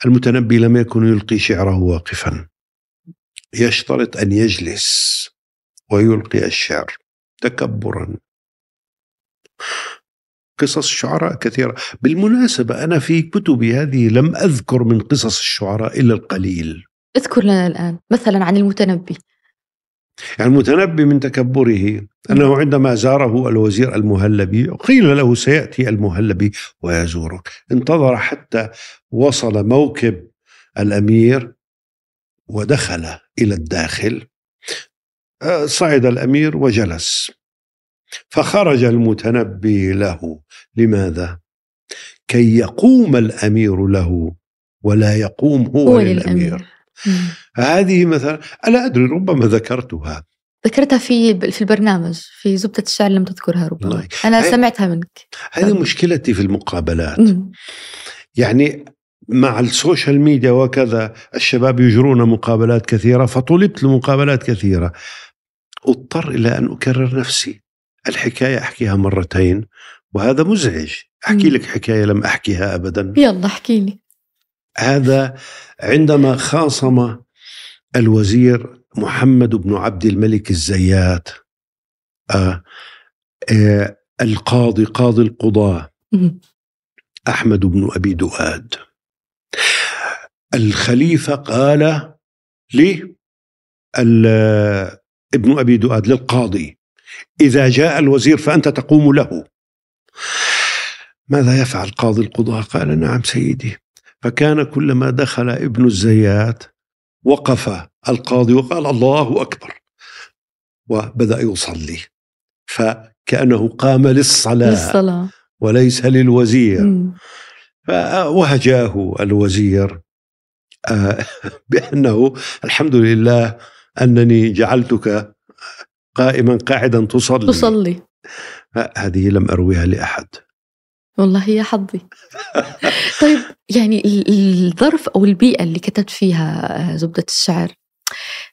المتنبي لم يكن يلقي شعره واقفا. يشترط أن يجلس ويلقي الشعر تكبرا. قصص الشعراء كثيرة. بالمناسبة أنا في كتبي هذه لم أذكر من قصص الشعراء إلا القليل. اذكر لنا الآن مثلا عن المتنبي. يعني المتنبي من تكبره أنه عندما زاره الوزير المهلبي قيل له سيأتي المهلبي ويزورك. انتظر حتى وصل موكب الأمير ودخل إلى الداخل. آه، صعد الأمير وجلس. فخرج المتنبي له. لماذا؟ كي يقوم الأمير له ولا يقوم هو, هو للأمير, للأمير. هذه مثلا أنا أدري ربما ذكرتها. ذكرتها في في البرنامج في زبدة الشعر لم تذكرها ربما. أنا سمعتها منك. هذه مشكلتي في المقابلات. مم. يعني مع السوشيال ميديا وكذا الشباب يجرون مقابلات كثيرة فطلبت لمقابلات كثيرة. أضطر إلى أن أكرر نفسي. الحكاية أحكيها مرتين وهذا مزعج. أحكي لك حكاية لم أحكيها أبدا. يلا احكي لي هذا عندما خاصم الوزير محمد بن عبد الملك الزيات آه آه القاضي قاضي القضاة أحمد بن أبي دؤاد. الخليفة قال لي ابن أبي دؤاد للقاضي إذا جاء الوزير فأنت تقوم له. ماذا يفعل قاضي القضاة قال نعم سيدي. فكان كلما دخل ابن الزيات وقف القاضي وقال الله أكبر. وبدأ يصلي. فكأنه قام للصلاة, للصلاة. وليس للوزير. فوهجاه الوزير آه، بأنه الحمد لله أنني جعلتك قائما قاعدا تصلي تصلي هذه لم أرويها لأحد والله يا حظي طيب يعني الظرف أو البيئة اللي كتبت فيها آه، زبدة الشعر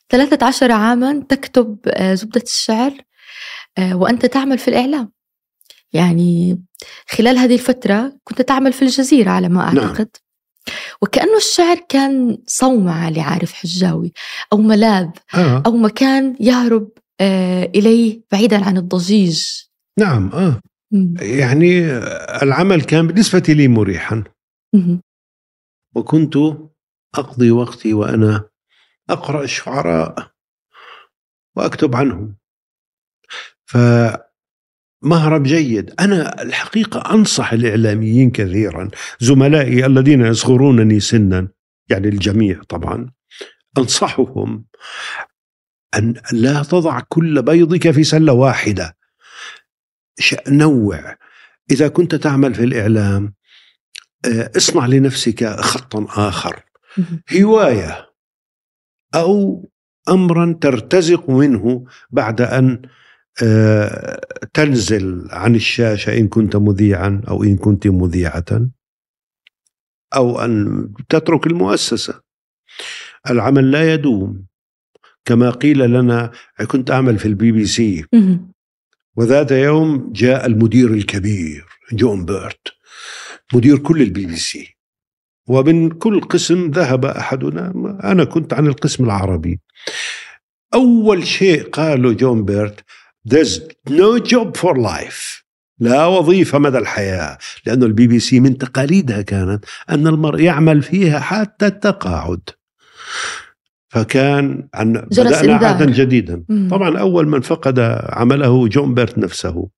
13 عاما تكتب آه، زبدة الشعر آه، وأنت تعمل في الإعلام يعني خلال هذه الفترة كنت تعمل في الجزيرة على ما نعم. أعتقد نعم. وكأنه الشعر كان صومعة لعارف حجاوي أو ملاذ آه. أو مكان يهرب إليه بعيدا عن الضجيج. نعم آه. يعني العمل كان بالنسبة لي مريحا. وكنت أقضي وقتي وأنا أقرأ الشعراء وأكتب عنهم. فمهرب جيد. أنا الحقيقة أنصح الإعلاميين كثيرا زملائي الذين يصغرونني سنا يعني الجميع طبعا أنصحهم أن لا تضع كل بيضك في سلة واحدة. نوع. إذا كنت تعمل في الإعلام آه، اصنع لنفسك خطا آخر. هواية أو أمرا ترتزق منه بعد أن آه، تنزل عن الشاشة إن كنت مذيعا أو إن كنت مذيعة أو أن تترك المؤسسة. العمل لا يدوم. كما قيل لنا كنت أعمل في البي بي سي. وذات يوم جاء المدير الكبير جون بيرت مدير كل البي بي سي. ومن كل قسم ذهب أحدنا أنا كنت عن القسم العربي. أول شيء قاله جون بيرت there's no job for life. لا وظيفة مدى الحياة لأن البي بي سي من تقاليدها كانت أن المرء يعمل فيها حتى التقاعد. فكان أن بدأنا عهدا جديدا. مم. طبعا أول من فقد عمله جون بيرت نفسه.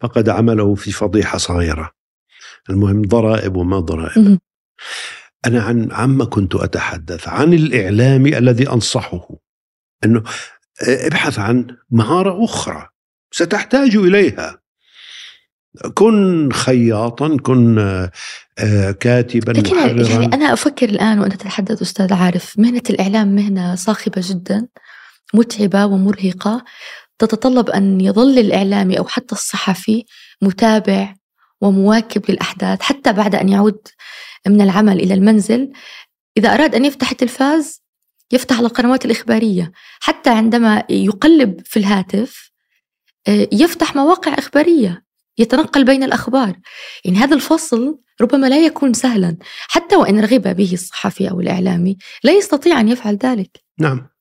فقد عمله في فضيحة صغيرة. المهم ضرائب وما ضرائب. أنا عن عما كنت أتحدث عن الإعلامي الذي أنصحه. أنه ابحث عن مهارة أخرى ستحتاج إليها. كن خياطا كن آه، كاتبا لكن محررا. يعني أنا أفكر الآن وأنت تتحدث أستاذ عارف مهنة الإعلام مهنة صاخبة جدا متعبة ومرهقة تتطلب أن يظل الإعلامي أو حتى الصحفي متابع ومواكب للأحداث حتى بعد أن يعود من العمل إلى المنزل. إذا أراد أن يفتح التلفاز يفتح على القنوات الإخبارية. حتى عندما يقلب في الهاتف آه، يفتح مواقع إخبارية. يتنقل بين الأخبار. يعني هذا الفصل ربما لا يكون سهلا حتى وإن رغب به الصحفي أو الإعلامي لا يستطيع أن يفعل ذلك. نعم.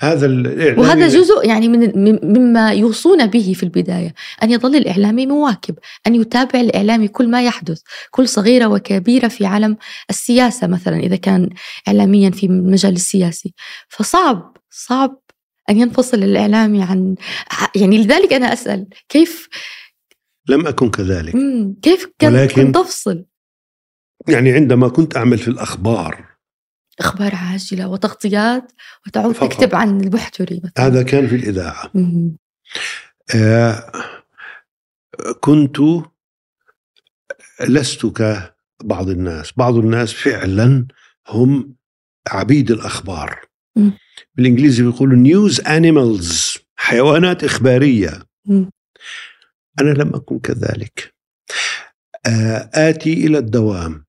هذا الإعلامي وهذا جزء يعني من مما يوصون به في البداية أن يظل الإعلامي مواكب أن يتابع الإعلامي كل ما يحدث كل صغيرة وكبيرة في عالم السياسة مثلا إذا كان إعلاميا في المجال السياسي. فصعب صعب أن ينفصل الإعلامي عن يعني لذلك أنا أسأل كيف لم أكن كذلك. كيف كنت تفصل؟ يعني عندما كنت أعمل في الأخبار. أخبار عاجلة وتغطيات وتعود فقط. تكتب عن البحتري مثلا. هذا كان في الإذاعة. آه كنت لست كبعض الناس. بعض الناس فعلا هم عبيد الأخبار. م. بالإنجليزي بيقولوا نيوز أنيمالز حيوانات إخبارية. م. أنا لم أكن كذلك. آه آتي إلى الدوام.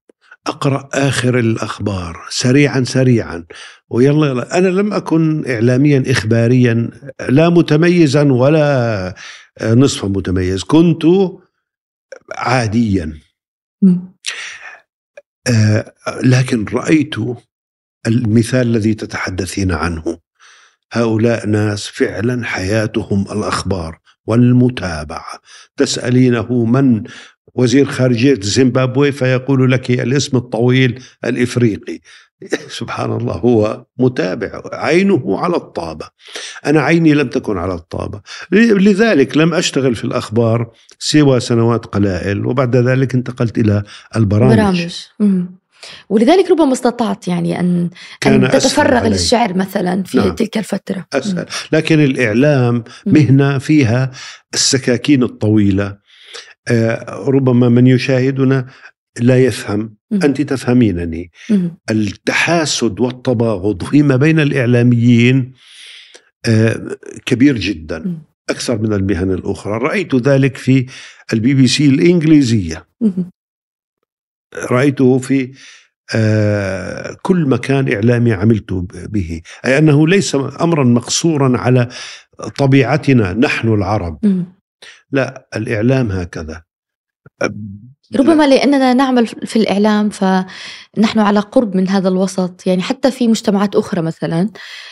أقرأ آخر الأخبار سريعا سريعا. ويلا يلا. أنا لم أكن اعلاميا اخباريا لا متميزا ولا نصف متميز. كنت عاديا. آه لكن رأيت المثال الذي تتحدثين عنه. هؤلاء ناس فعلا حياتهم الأخبار. والمتابعة. تسألينه من وزير خارجية زيمبابوي فيقول لك الاسم الطويل الإفريقي. سبحان الله هو متابع عينه على الطابة. أنا عيني لم تكن على الطابة. لذلك لم أشتغل في الأخبار سوى سنوات قلائل وبعد ذلك انتقلت إلى البرامج. برامج. ولذلك ربما استطعت يعني أن, كان أن تتفرغ للشعر مثلا في نعم. تلك الفترة. أسهل. لكن الإعلام مهنة فيها السكاكين الطويلة. آه، ربما من يشاهدنا لا يفهم. أنت تفهمينني. التحاسد والتباغض فيما بين الإعلاميين آه، كبير جدا. أكثر من المهن الأخرى. رأيت ذلك في البي بي سي الإنجليزية. رأيته في آه، كل مكان إعلامي عملت به. أي أنه ليس أمرا مقصورا على طبيعتنا نحن العرب. لا الإعلام هكذا. ربما لأننا نعمل في الإعلام فنحن على قرب من هذا الوسط. يعني حتى في مجتمعات أخرى مثلا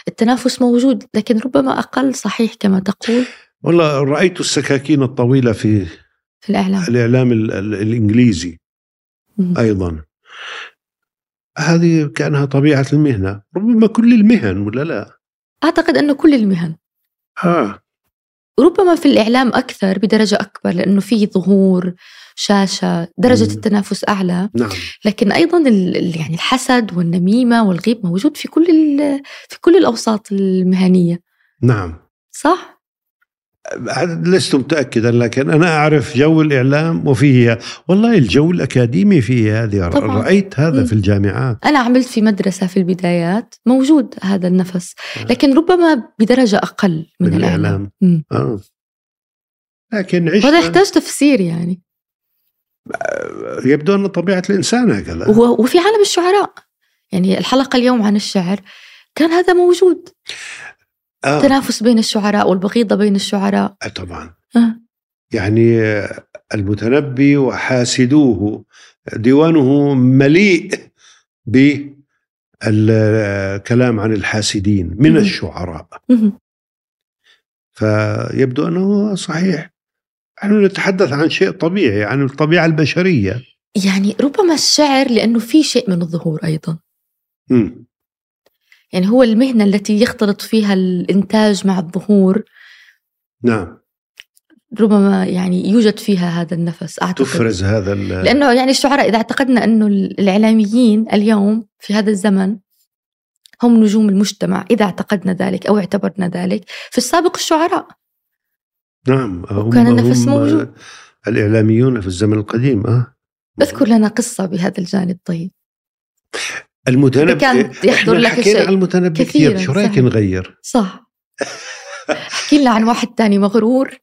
التنافس موجود لكن ربما أقل صحيح كما تقول. والله رأيت السكاكين الطويلة في في الإعلام. الإعلام الإنجليزي. أيضا. هذه كأنها طبيعة المهنة. ربما كل المهن ولا لا؟ أعتقد أنه كل المهن. آه. ربما في الإعلام أكثر بدرجة أكبر لأنه في ظهور شاشة درجة مم. التنافس أعلى. نعم. لكن أيضا يعني الحسد والنميمة والغيب موجود في كل في كل الأوساط المهنية. نعم. صح؟ لست متأكدا لكن أنا أعرف جو الإعلام وفيه والله الجو الأكاديمي فيه هذه طبعا. رأيت هذا م. في الجامعات أنا عملت في مدرسة في البدايات موجود هذا النفس آه. لكن ربما بدرجة أقل من, من الإعلام, الإعلام. آه. لكن عشت هذا يحتاج تفسير يعني آه، يبدو أن طبيعة الإنسان هكذا وفي عالم الشعراء يعني الحلقة اليوم عن الشعر كان هذا موجود آه. تنافس بين الشعراء والبغيضة بين الشعراء. آه طبعا. آه. يعني المتنبي وحاسدوه ديوانه مليء بالكلام عن الحاسدين من م- الشعراء. م- فيبدو أنه صحيح. نحن نتحدث عن شيء طبيعي عن الطبيعة البشرية. يعني ربما الشعر لأنه في شيء من الظهور أيضا. م. يعني هو المهنة التي يختلط فيها الإنتاج مع الظهور. نعم. ربما يعني يوجد فيها هذا النفس أعتقد. تفرز هذا لأنه يعني الشعراء إذا اعتقدنا أنه الإعلاميين اليوم في هذا الزمن هم نجوم المجتمع إذا اعتقدنا ذلك أو اعتبرنا ذلك في السابق الشعراء. نعم وكان النفس موجود. الإعلاميون في الزمن القديم أه. أذكر لنا قصة بهذا الجانب طيب. المتنبي كان يحضر لك شيء عن المتنبي كثير شو رأيك نغير؟ صح. احكي لنا عن واحد تاني مغرور.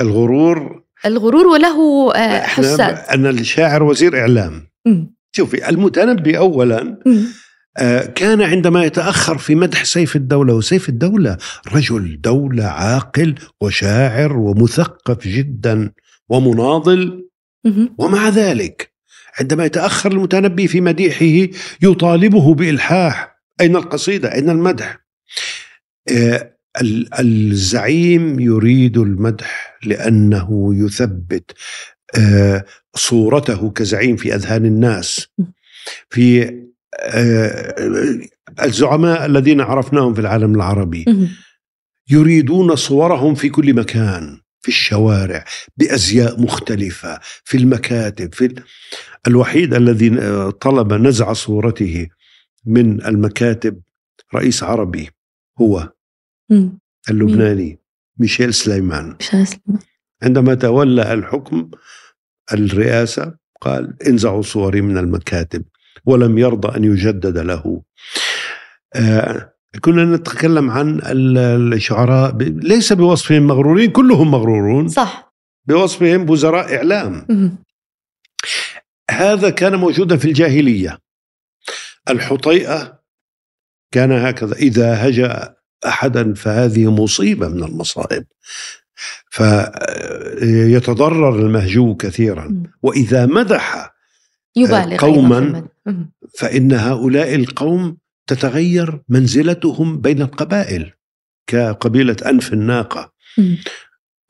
الغرور. الغرور وله آه، حساد أن الشاعر وزير إعلام. شوفي المتنبي أولا آه، كان عندما يتأخر في مدح سيف الدولة وسيف الدولة رجل دولة عاقل وشاعر ومثقف جدا ومناضل. ومع ذلك عندما يتأخر المتنبي في مديحه يطالبه بإلحاح. أين القصيدة؟ أين المدح؟ آه، الزعيم يريد المدح لأنه يثبت آه، صورته كزعيم في أذهان الناس. في آه، الزعماء الذين عرفناهم في العالم العربي يريدون صورهم في كل مكان. في الشوارع بأزياء مختلفة في المكاتب في الوحيد الذي طلب نزع صورته من المكاتب رئيس عربي هو اللبناني ميشيل سليمان. عندما تولى الحكم الرئاسة قال انزعوا صوري من المكاتب ولم يرضى أن يجدد له. آه كنا نتكلم عن الشعراء ليس بوصفهم مغرورين كلهم مغرورون. صح. بوصفهم وزراء إعلام. هذا كان موجودا في الجاهلية. الحطيئة كان هكذا. إذا هجأ أحدا فهذه مصيبة من المصائب. فيتضرر المهجو كثيرا. وإذا مدح يبالغ قوما فإن هؤلاء القوم تتغير منزلتهم بين القبائل كقبيلة أنف الناقة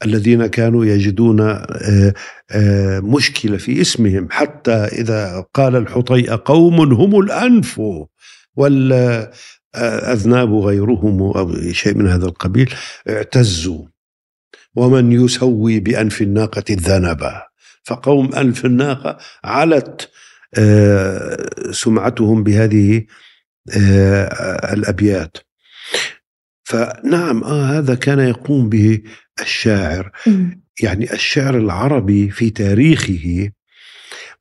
الذين كانوا يجدون آه، آه، مشكلة في اسمهم. حتى إذا قال الحطيئة قوم هم الأنف والأذناب غيرهم أو شيء من هذا القبيل اعتزوا. ومن يسوي بأنف الناقة الذنب؟ فقوم أنف الناقة علت آه، سمعتهم بهذه آه، الأبيات. فنعم آه هذا كان يقوم به الشاعر. يعني الشعر العربي في تاريخه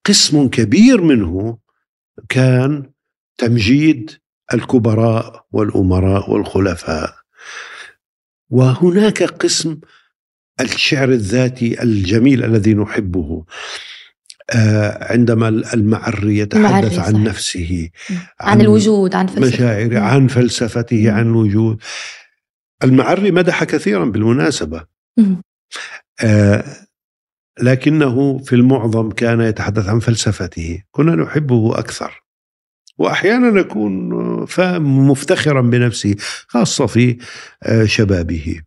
قسم كبير منه كان تمجيد الكبراء والأمراء والخلفاء. وهناك قسم الشعر الذاتي الجميل الذي نحبه. آه، عندما المعري يتحدث عن نفسه عن, عن الوجود عن فلسفته مشاعره عن فلسفته عن الوجود المعري مدح كثيرا بالمناسبة. آه لكنه في المعظم كان يتحدث عن فلسفته. كنا نحبه أكثر. وأحيانا نكون مفتخرا بنفسه خاصة في آه شبابه.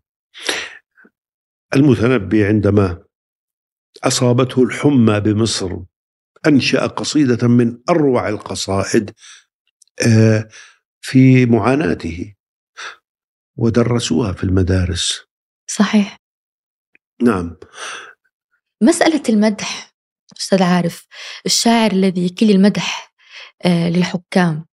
المتنبي عندما أصابته الحمى بمصر. أنشأ قصيدة من أروع القصائد آه، في معاناته ودرسوها في المدارس. صحيح. نعم. مسألة المدح أستاذ عارف الشاعر الذي يكل المدح آه، للحكام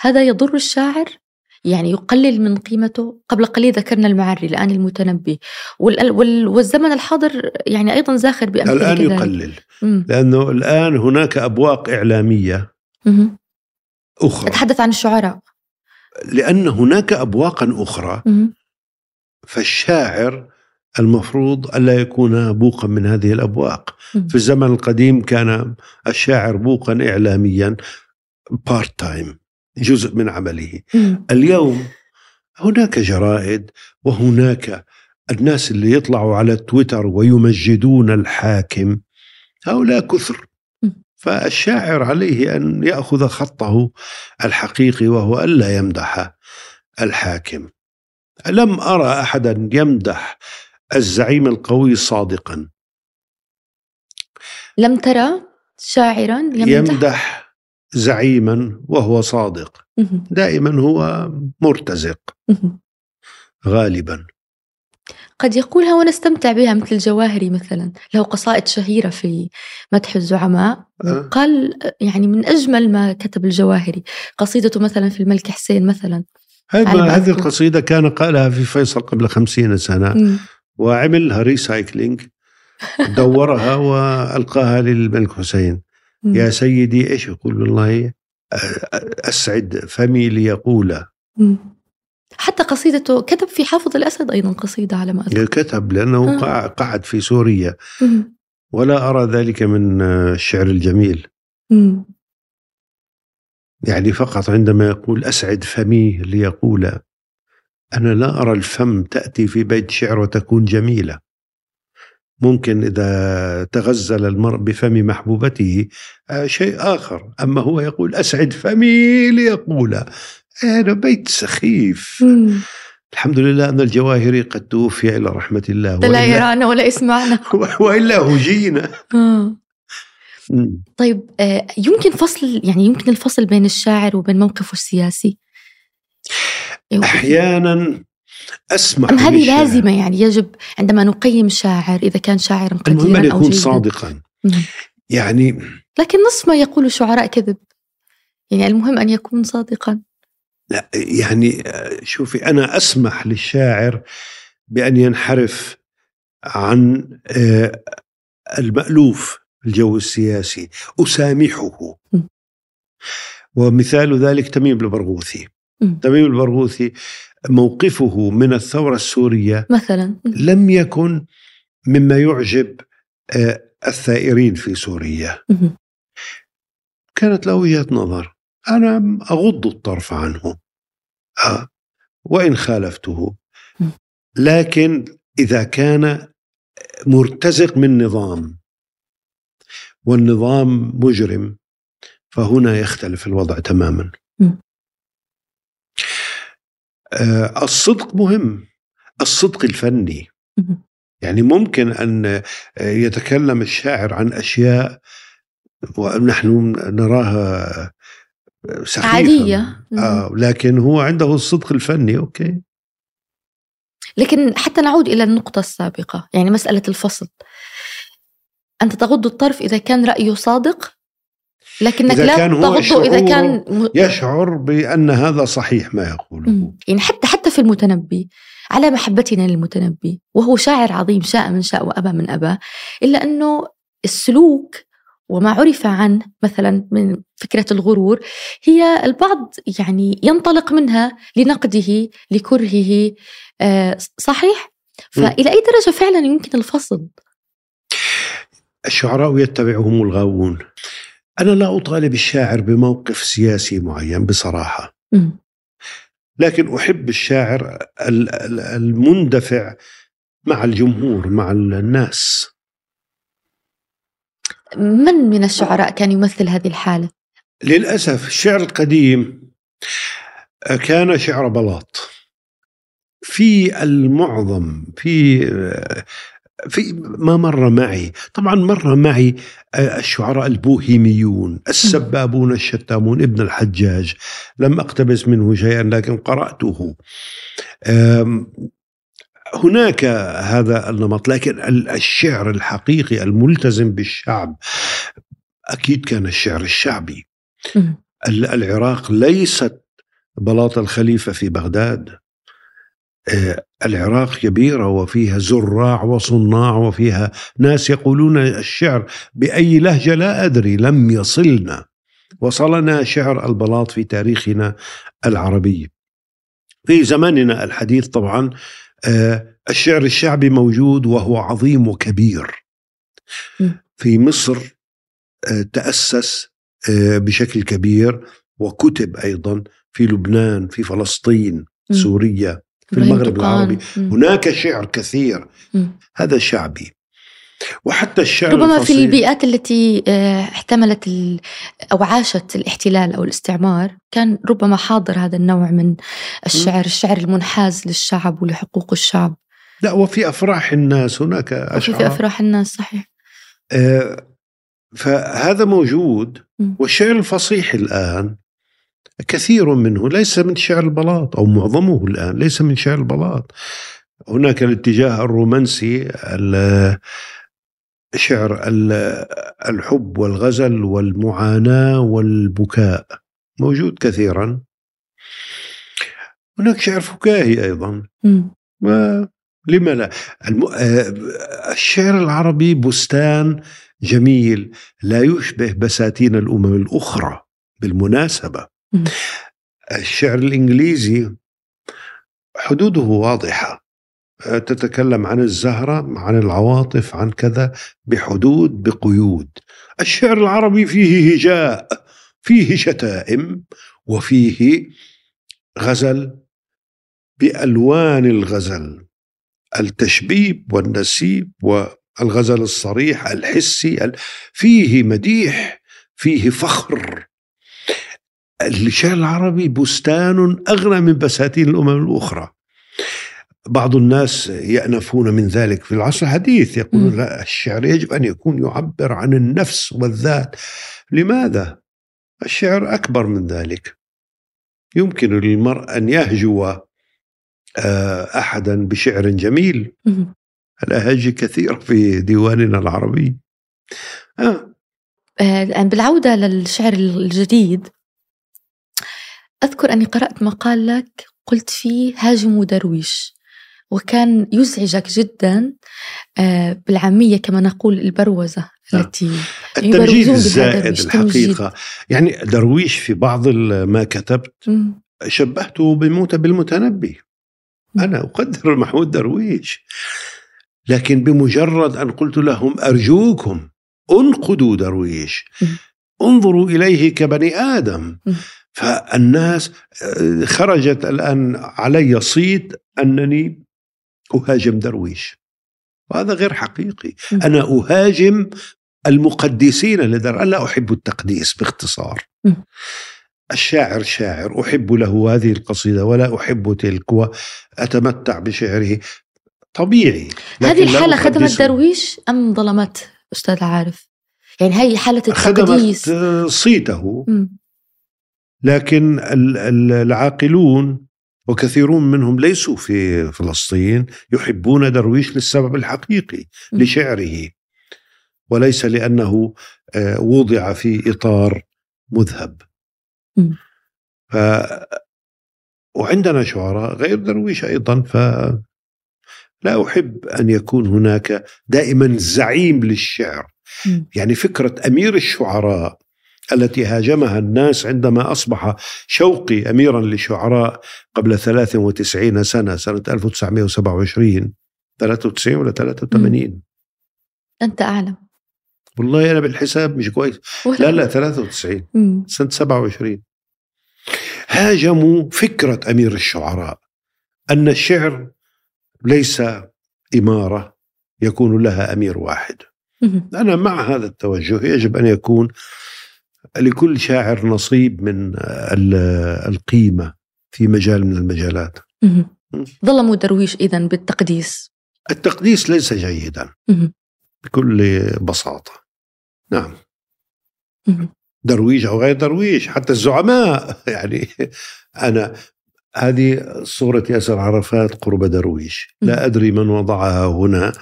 هذا يضر الشاعر؟ يعني يقلل من قيمته قبل قليل ذكرنا المعري الآن المتنبي والزمن الحاضر يعني أيضا زاخر بأمثلة الآن كذلك. يقلل مم. لأنه الآن هناك أبواق إعلامية مم. أخرى أتحدث عن الشعراء لأن هناك أبواقا أخرى مم. فالشاعر المفروض ألا يكون بوقا من هذه الأبواق في الزمن القديم كان الشاعر بوقا إعلاميا part time جزء من عمله. اليوم هناك جرائد وهناك الناس اللي يطلعوا على تويتر ويمجدون الحاكم هؤلاء كثر. فالشاعر عليه أن يأخذ خطه الحقيقي وهو الا يمدح الحاكم. لم أرى أحدا يمدح الزعيم القوي صادقا. لم ترى شاعرا يمدح, يمدح زعيما وهو صادق. دائما هو مرتزق. غالبا. قد يقولها ونستمتع بها مثل الجواهري مثلا. له قصائد شهيرة في مدح الزعماء. أه. قال يعني من أجمل ما كتب الجواهري. قصيدته مثلا في الملك حسين مثلا. هذه القصيدة كان قالها في فيصل قبل خمسين سنة. م. وعملها ريسايكلينج. دورها وألقاها للملك حسين. يا سيدي إيش يقول والله أسعد فمي ليقول حتى قصيدته كتب في حافظ الأسد أيضا قصيدة على ما أذكر. كتب لأنه آه. قعد في سوريا. ولا أرى ذلك من الشعر الجميل. يعني فقط عندما يقول أسعد فمي ليقول أنا لا أرى الفم تأتي في بيت شعر وتكون جميلة. ممكن إذا تغزل المرء بفم محبوبته آه، شيء آخر. أما هو يقول أسعد فمي ليقول هذا بيت سخيف. الحمد لله أن الجواهري قد توفي إلى رحمة الله. لا يرانا ولا يسمعنا. وإلا هجينا. آه. طيب آه، يمكن فصل يعني يمكن الفصل بين الشاعر وبين موقفه السياسي. أحيانا أسمع أم هذه لازمة يعني يجب عندما نقيم شاعر إذا كان شاعرا قديما المهم أن يكون صادقا. يعني لكن نصف ما يقول الشعراء كذب. يعني المهم أن يكون صادقا. لا يعني شوفي أنا أسمح للشاعر بأن ينحرف عن آه، المألوف الجو السياسي. أسامحه. ومثال ذلك تميم البرغوثي. تميم البرغوثي موقفه من الثورة السورية مثلا. لم يكن مما يعجب آه، الثائرين في سوريا. كانت له وجهة نظر. أنا أغض الطرف عنه. آه، وإن خالفته. لكن إذا كان مرتزق من نظام والنظام مجرم فهنا يختلف الوضع تماما. الصدق مهم. الصدق الفني. يعني ممكن أن يتكلم الشاعر عن أشياء ونحن نراها سخيفة عادية. آه لكن هو عنده الصدق الفني أوكي. لكن حتى نعود إلى النقطة السابقة يعني مسألة الفصل. أنت تغض الطرف إذا كان رأيه صادق؟ لكنك إذا لا كان تغضه إذا كان يشعر بأن هذا صحيح ما يقوله يعني حتى حتى في المتنبي على محبتنا للمتنبي وهو شاعر عظيم شاء من شاء وأبى من أبى إلا أنه السلوك وما عرف عنه مثلا من فكرة الغرور هي البعض يعني ينطلق منها لنقده لكرهه آه، صحيح؟ فإلى أي درجة فعلا يمكن الفصل؟ الشعراء يتبعهم الغاوون أنا لا أطالب الشاعر بموقف سياسي معين بصراحة. لكن أحب الشاعر المندفع مع الجمهور مع الناس. من من الشعراء كان يمثل هذه الحالة؟ للأسف الشعر القديم كان شعر بلاط. في المعظم في في ما مر معي. طبعا مر معي الشعراء البوهيميون السبابون الشتامون ابن الحجاج. لم أقتبس منه شيئا لكن قرأته. هناك هذا النمط لكن الشعر الحقيقي الملتزم بالشعب أكيد كان الشعر الشعبي. العراق ليست بلاط الخليفة في بغداد. آه، العراق كبيرة وفيها زراع وصناع وفيها ناس يقولون الشعر بأي لهجة لا أدري لم يصلنا. وصلنا شعر البلاط في تاريخنا العربي. في زماننا الحديث طبعا آه، الشعر الشعبي موجود وهو عظيم وكبير. في مصر آه، تأسس آه، بشكل كبير وكتب أيضا في لبنان في فلسطين سوريا. في المغرب العربي. هناك شعر كثير. هذا شعبي. وحتى الشعر ربما الفصيل في البيئات التي آه، احتملت أو عاشت الاحتلال أو الاستعمار كان ربما حاضر هذا النوع من الشعر الشعر المنحاز للشعب ولحقوق الشعب. لا وفي أفراح الناس هناك أشعار. في أفراح الناس صحيح. آه فهذا موجود. والشعر الفصيح الآن كثير منه ليس من شعر البلاط أو معظمه الآن ليس من شعر البلاط. هناك الاتجاه الرومانسي شعر الحب والغزل والمعاناة والبكاء موجود كثيرا. هناك شعر فكاهي أيضا. لما لا؟ آه، الشعر العربي بستان جميل لا يشبه بساتين الأمم الأخرى بالمناسبة. الشعر الإنجليزي حدوده واضحة. تتكلم عن الزهرة عن العواطف عن كذا بحدود بقيود. الشعر العربي فيه هجاء فيه شتائم وفيه غزل بألوان الغزل. التشبيب والنسيب والغزل الصريح الحسي فيه مديح فيه فخر. الشعر العربي بستان أغنى من بساتين الأمم الأخرى. بعض الناس يأنفون من ذلك في العصر الحديث يقولون لا الشعر يجب أن يكون يعبر عن النفس والذات. لماذا؟ الشعر أكبر من ذلك. يمكن للمرء أن يهجو آه، أحدا بشعر جميل. الأهاجي كثير في ديواننا العربي. آه. آه بالعودة للشعر الجديد أذكر أني قرأت مقال لك قلت فيه هاجموا درويش وكان يزعجك جدا آه، بالعامية كما نقول البروزة نعم. التي التمجيد الزائد الحقيقة. يعني درويش في بعض ما كتبت شبهته بموتى بالمتنبي. أنا أقدر محمود درويش. لكن بمجرد أن قلت لهم أرجوكم أنقدوا درويش انظروا إليه كبني آدم. فالناس آه، خرجت الآن علي صيت أنني أهاجم درويش. وهذا غير حقيقي. أنا أهاجم المقدسين لدر لا أحب التقديس باختصار. الشاعر شاعر أحب له هذه القصيدة ولا أحب تلك وأتمتع بشعره. طبيعي هذه الحالة خدمت درويش أم ظلمت أستاذ عارف؟ يعني هي حالة التقديس. خدمت صيته لكن العاقلون وكثيرون منهم ليسوا في فلسطين يحبون درويش للسبب الحقيقي لشعره. وليس لأنه آه، وضع في إطار مذهب. ف وعندنا شعراء غير درويش أيضا ف لا أحب أن يكون هناك دائما زعيم للشعر. يعني فكرة أمير الشعراء التي هاجمها الناس عندما أصبح شوقي أميرا للشعراء قبل 93 سنة سنة 1927 93 ولا 83 أنت أعلم. والله أنا بالحساب مش كويس. لا لا 93 سنة 27 هاجموا فكرة أمير الشعراء أن الشعر ليس إمارة يكون لها أمير واحد. أنا مع هذا التوجه يجب أن يكون لكل شاعر نصيب من القيمة في مجال من المجالات. ظلموا درويش إذا بالتقديس. التقديس ليس جيدا. بكل بساطة. نعم. درويش أو غير درويش حتى الزعماء يعني أنا هذه صورة ياسر عرفات قرب درويش. لا أدري من وضعها هنا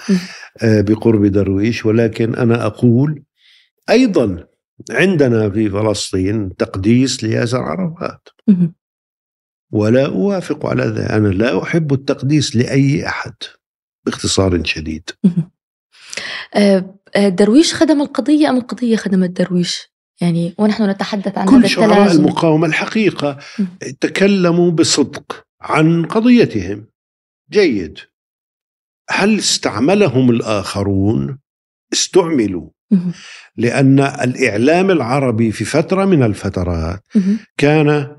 آه، بقرب درويش ولكن أنا أقول أيضا عندنا في فلسطين تقديس لياسر عرفات. ولا أوافق على ذلك أنا لا أحب التقديس لأي أحد باختصار شديد. آه، آه، درويش خدم القضية أم القضية خدمت درويش؟ يعني ونحن نتحدث عن كل شعراء المقاومة الحقيقة تكلموا بصدق عن قضيتهم. جيد. هل استعملهم الآخرون؟ استعملوا. لأن الإعلام العربي في فترة من الفترات كان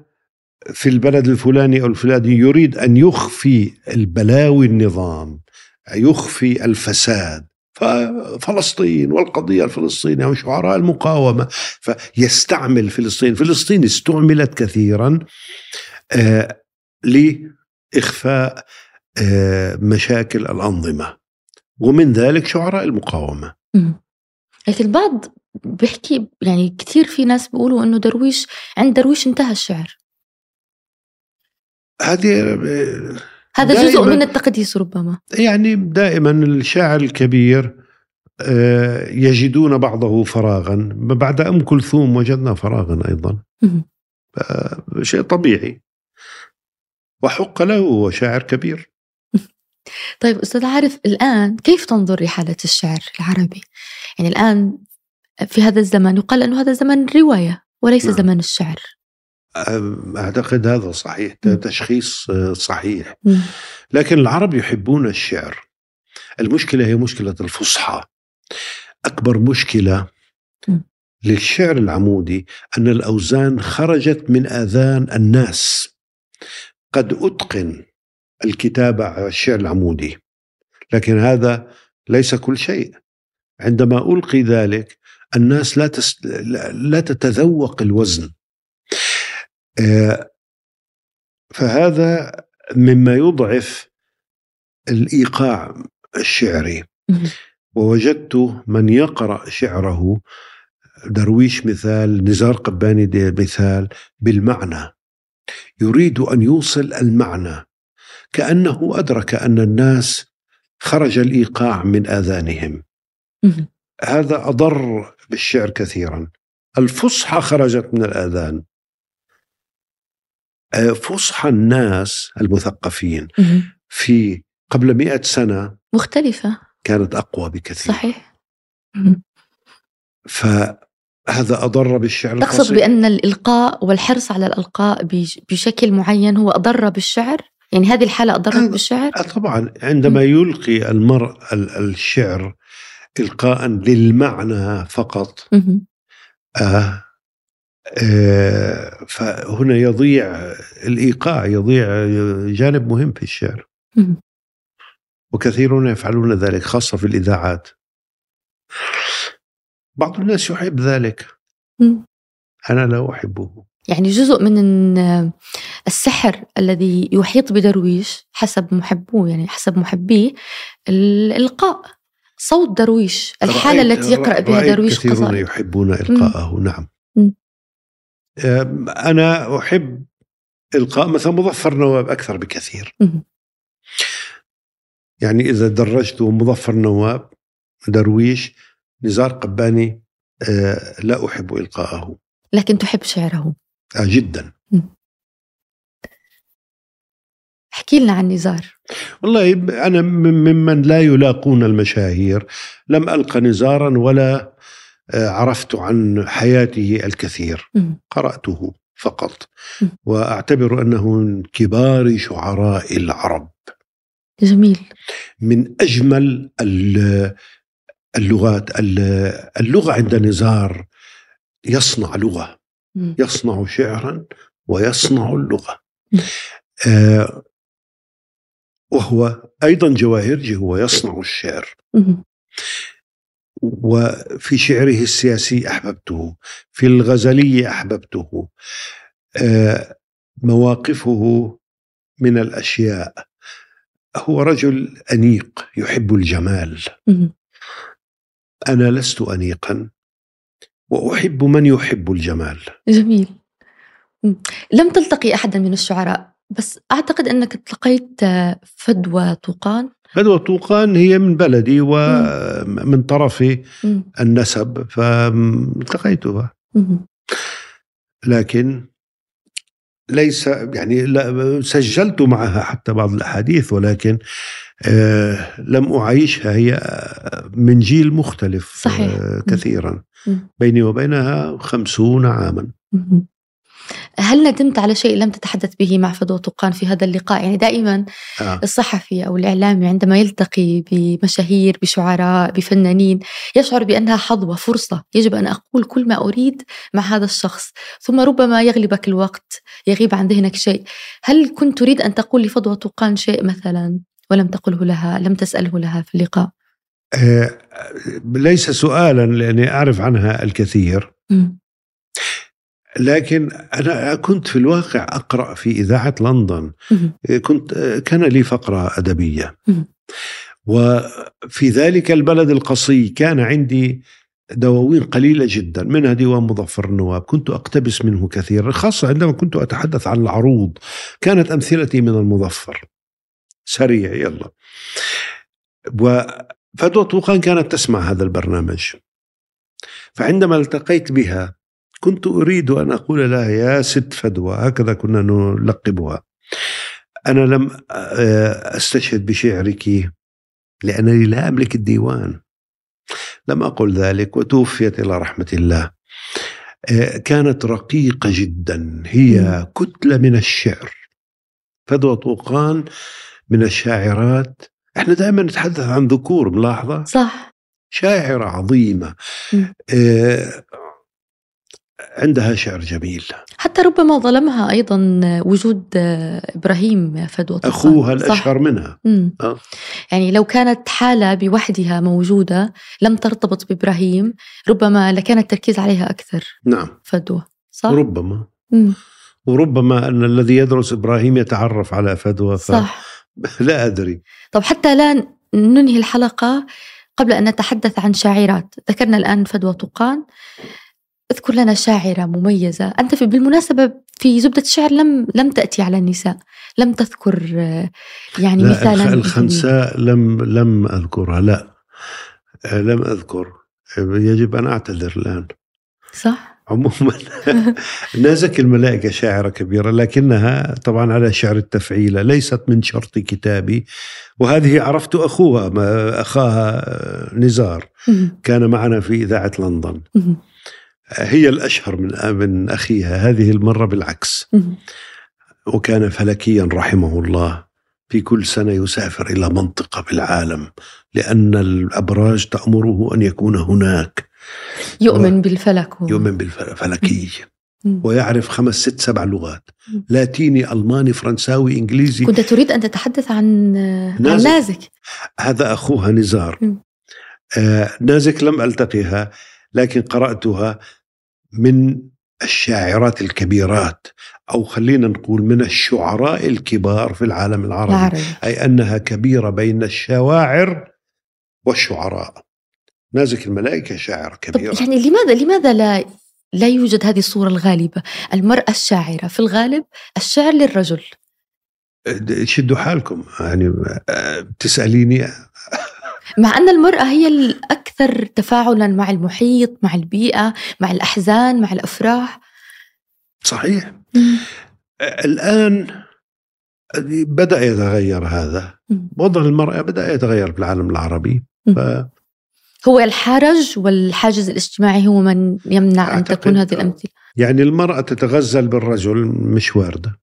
في البلد الفلاني أو الفلاني يريد أن يخفي البلاوي النظام يخفي الفساد. فلسطين والقضية الفلسطينية وشعراء المقاومة. فيستعمل فلسطين. فلسطين استعملت كثيرا آه لإخفاء آه مشاكل الأنظمة. ومن ذلك شعراء المقاومة. لكن البعض بيحكي يعني كثير في ناس بيقولوا إنه درويش عند درويش انتهى الشعر. هذه هذا جزء من التقديس ربما. يعني دائما الشاعر الكبير آه، يجدون بعضه فراغا. بعد أم كلثوم وجدنا فراغا أيضا. شيء طبيعي. وحق له هو شاعر كبير. طيب أستاذ عارف الآن كيف تنظر لحالة الشعر العربي؟ يعني الآن في هذا الزمن يقال أنه هذا زمن الرواية وليس نعم. زمن الشعر. أعتقد هذا صحيح تشخيص صحيح. لكن العرب يحبون الشعر. المشكلة هي مشكلة الفصحى. أكبر مشكلة للشعر العمودي أن الأوزان خرجت من آذان الناس. قد أتقن الكتابة على الشعر العمودي لكن هذا ليس كل شيء. عندما ألقي ذلك الناس لا تس... لا تتذوق الوزن. آه، فهذا مما يضعف الإيقاع الشعري. ووجدت من يقرأ شعره درويش مثال نزار قباني مثال بالمعنى. يريد أن يوصل المعنى. كأنه أدرك أن الناس خرج الإيقاع من آذانهم. هذا أضر بالشعر كثيرا. الفصحى خرجت من الآذان. آه، فصحى الناس المثقفين في قبل مئة سنة مختلفة. كانت أقوى بكثير. صحيح. فهذا أضر بالشعر تقصد القصير. بأن الإلقاء والحرص على الإلقاء بشكل معين هو أضر بالشعر؟ يعني هذه الحالة أضرت بالشعر؟ آه، طبعا. عندما يلقي المرء الشعر إلقاء للمعنى فقط. آه آه فهنا يضيع الإيقاع يضيع جانب مهم في الشعر. وكثيرون يفعلون ذلك خاصة في الإذاعات. بعض الناس يحب ذلك. أنا لا أحبه. يعني جزء من السحر الذي يحيط بدرويش حسب محبوه يعني حسب محبيه الإلقاء صوت درويش الحالة التي يقرأ بها درويش كثيرون قصائد. يحبون إلقاءه م. نعم م. أنا أحب إلقاء مثلا مظفر نواب أكثر بكثير م. يعني إذا درجت مظفر نواب درويش نزار قباني آه، لا أحب إلقاءه لكن تحب شعره آه جدا احكي لنا عن نزار. والله أنا ممن لا يلاقون المشاهير لم ألقى نزارا ولا آه، عرفت عن حياته الكثير. قرأته فقط. وأعتبر أنه من كبار شعراء العرب. جميل. من أجمل اللغات اللغة عند نزار يصنع لغة. يصنع شعرا ويصنع اللغة. آه وهو أيضا جواهرجي هو يصنع الشعر. وفي شعره السياسي أحببته في الغزلية أحببته. آه مواقفه من الأشياء. هو رجل أنيق يحب الجمال. أنا لست أنيقا وأحب من يحب الجمال. جميل. لم تلتقي أحدا من الشعراء؟ بس أعتقد أنك التقيت فدوى طوقان فدوى طوقان هي من بلدي ومن طرفي النسب فالتقيتها لكن ليس يعني لا سجلت معها حتى بعض الأحاديث ولكن آه لم أعيشها. هي من جيل مختلف صحيح. آه كثيرا. بيني وبينها خمسون عاما. هل ندمت على شيء لم تتحدث به مع فدوى طوقان في هذا اللقاء؟ يعني دائما آه. الصحفي أو الإعلامي عندما يلتقي بمشاهير بشعراء بفنانين يشعر بأنها حظوة فرصة. يجب أن أقول كل ما أريد مع هذا الشخص. ثم ربما يغلبك الوقت يغيب عن ذهنك شيء. هل كنت تريد أن تقول لفضوى طوقان شيء مثلا ولم تقله لها لم تسأله لها في اللقاء؟ آه ليس سؤالا لأني أعرف عنها الكثير. م. لكن أنا كنت في الواقع أقرأ في إذاعة لندن. كنت كان لي فقرة أدبية. وفي ذلك البلد القصي كان عندي دواوين قليلة جدا. منها ديوان مظفر النواب. كنت أقتبس منه كثيرا. خاصة عندما كنت أتحدث عن العروض. كانت أمثلتي من المظفر. سريع يلا. وفدوى طوقان كانت تسمع هذا البرنامج. فعندما التقيت بها كنت أريد أن أقول لها يا ست فدوى هكذا كنا نلقبها. أنا لم آه، أستشهد بشعرك لأنني لا أملك الديوان. لم أقل ذلك وتوفيت إلى رحمة الله. آه، كانت رقيقة جدا هي كتلة من الشعر. فدوى طوقان من الشاعرات. إحنا دائما نتحدث عن ذكور ملاحظة؟ صح. شاعرة عظيمة. آه عندها شعر جميل. حتى ربما ظلمها أيضا وجود إبراهيم فدوى أخوها الأشهر منها. آه. يعني لو كانت حالة بوحدها موجودة لم ترتبط بإبراهيم ربما لكان التركيز عليها أكثر. نعم. فدوى صح؟ ربما. مم. وربما أن الذي يدرس إبراهيم يتعرف على فدوى ف... صح. لا أدري. طب حتى لا ننهي الحلقة قبل أن نتحدث عن شاعرات ذكرنا الآن فدوى طوقان. أذكر لنا شاعرة مميزة. أنت في بالمناسبة في زبدة الشعر لم لم تأتي على النساء. لم تذكر يعني مثالا الخنساء لم لم أذكرها. لا لم أذكر. يجب أن أعتذر الآن. صح؟ عموما. نازك الملائكة شاعرة كبيرة لكنها طبعا على شعر التفعيلة ليست من شرط كتابي. وهذه عرفت أخوها أخاها نزار. كان معنا في إذاعة لندن. هي الأشهر من من أخيها. هذه المرة بالعكس. وكان فلكيا رحمه الله. في كل سنة يسافر إلى منطقة بالعالم لأن الأبراج تأمره أن يكون هناك. يؤمن و... بالفلك. هو. يؤمن بالفلكي ويعرف خمس ست سبع لغات. لاتيني ألماني فرنساوي إنجليزي. كنت تريد أن تتحدث عن نازك, عن نازك. هذا أخوها نزار. آه نازك لم ألتقيها لكن قرأتها. من الشاعرات الكبيرات أو خلينا نقول من الشعراء الكبار في العالم العربي العربي. أي أنها كبيرة بين الشواعر والشعراء. نازك الملائكة شاعر كبير. يعني لماذا لماذا لا لا يوجد هذه الصورة الغالبة؟ المرأة الشاعرة في الغالب الشعر للرجل. شدوا حالكم يعني تسأليني مع أن المرأة هي الأكثر تفاعلا مع المحيط مع البيئة مع الأحزان مع الأفراح. صحيح. الآن بدأ يتغير هذا. وضع المرأة بدأ يتغير في العالم العربي. ف... هو الحرج والحاجز الاجتماعي هو من يمنع أن تكون هذه الأمثلة. يعني المرأة تتغزل بالرجل مش واردة.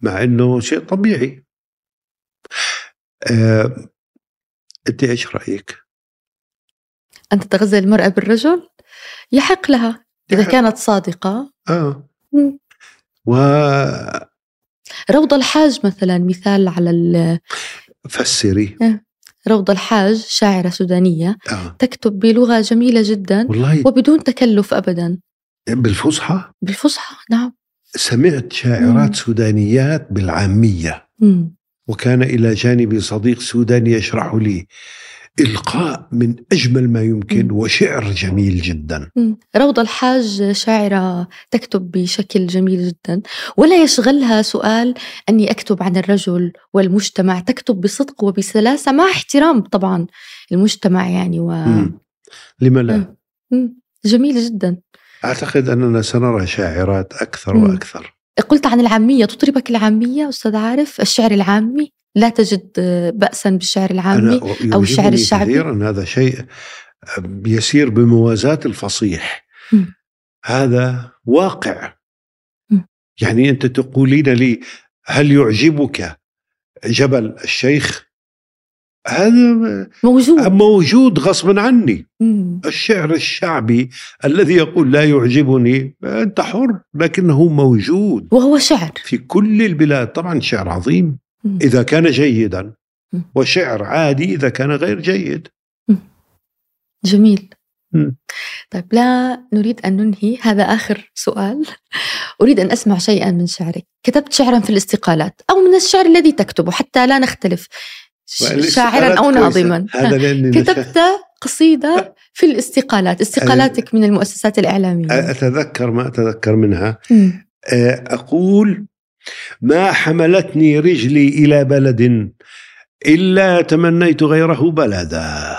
مع أنه شيء طبيعي. آه انت إيش رأيك؟ ان تتغذى المرأة بالرجل يحق لها إذا يحق. كانت صادقة آه و روضة الحاج مثلا مثال على ال فسري إيه. روضة الحاج شاعرة سودانية آه. تكتب بلغة جميلة جدا والله وبدون تكلف أبدا بالفصحى؟ بالفصحى نعم سمعت شاعرات مم. سودانيات بالعامية مم. وكان إلى جانبي صديق سوداني يشرح لي إلقاء من أجمل ما يمكن وشعر جميل جدا. روضة الحاج شاعرة تكتب بشكل جميل جدا. ولا يشغلها سؤال أني أكتب عن الرجل والمجتمع تكتب بصدق وبسلاسة مع احترام طبعا المجتمع يعني و... لما لا؟ جميل جدا. أعتقد أننا سنرى شاعرات أكثر وأكثر. قلت عن العامية تطربك العامية أستاذ عارف الشعر العامي لا تجد بأسا بالشعر العامي أو الشعر الشعبي كثيرا هذا شيء يسير بموازاة الفصيح م. هذا واقع م. يعني أنت تقولين لي هل يعجبك جبل الشيخ هذا موجود. موجود غصبا عني. مم. الشعر الشعبي الذي يقول لا يعجبني أنت حر لكنه موجود. وهو شعر. في كل البلاد طبعا شعر عظيم. مم. إذا كان جيدا. مم. وشعر عادي إذا كان غير جيد. مم. جميل. مم. طيب لا نريد أن ننهي هذا آخر سؤال. أريد أن أسمع شيئا من شعرك. كتبت شعرا في الاستقالات أو من الشعر الذي تكتبه حتى لا نختلف. شاعرا أو ناظما. كتبت قصيدة في الاستقالات استقالاتك من المؤسسات الإعلامية. أتذكر ما أتذكر منها. أقول ما حملتني رجلي إلى بلد إلا تمنيت غيره بلدا.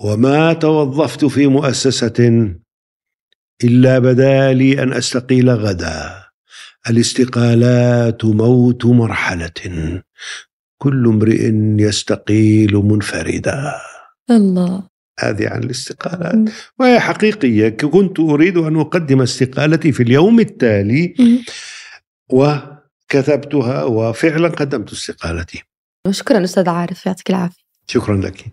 وما توظفت في مؤسسة إلا بدا لي أن أستقيل غدا. الاستقالات موت مرحلة. كل امرئ يستقيل منفردا. الله. هذه عن الاستقالات وهي حقيقية. كنت أريد أن أقدم استقالتي في اليوم التالي وكتبتها وفعلا قدمت استقالتي. شكرا أستاذ عارف يعطيك العافية. شكرا لك.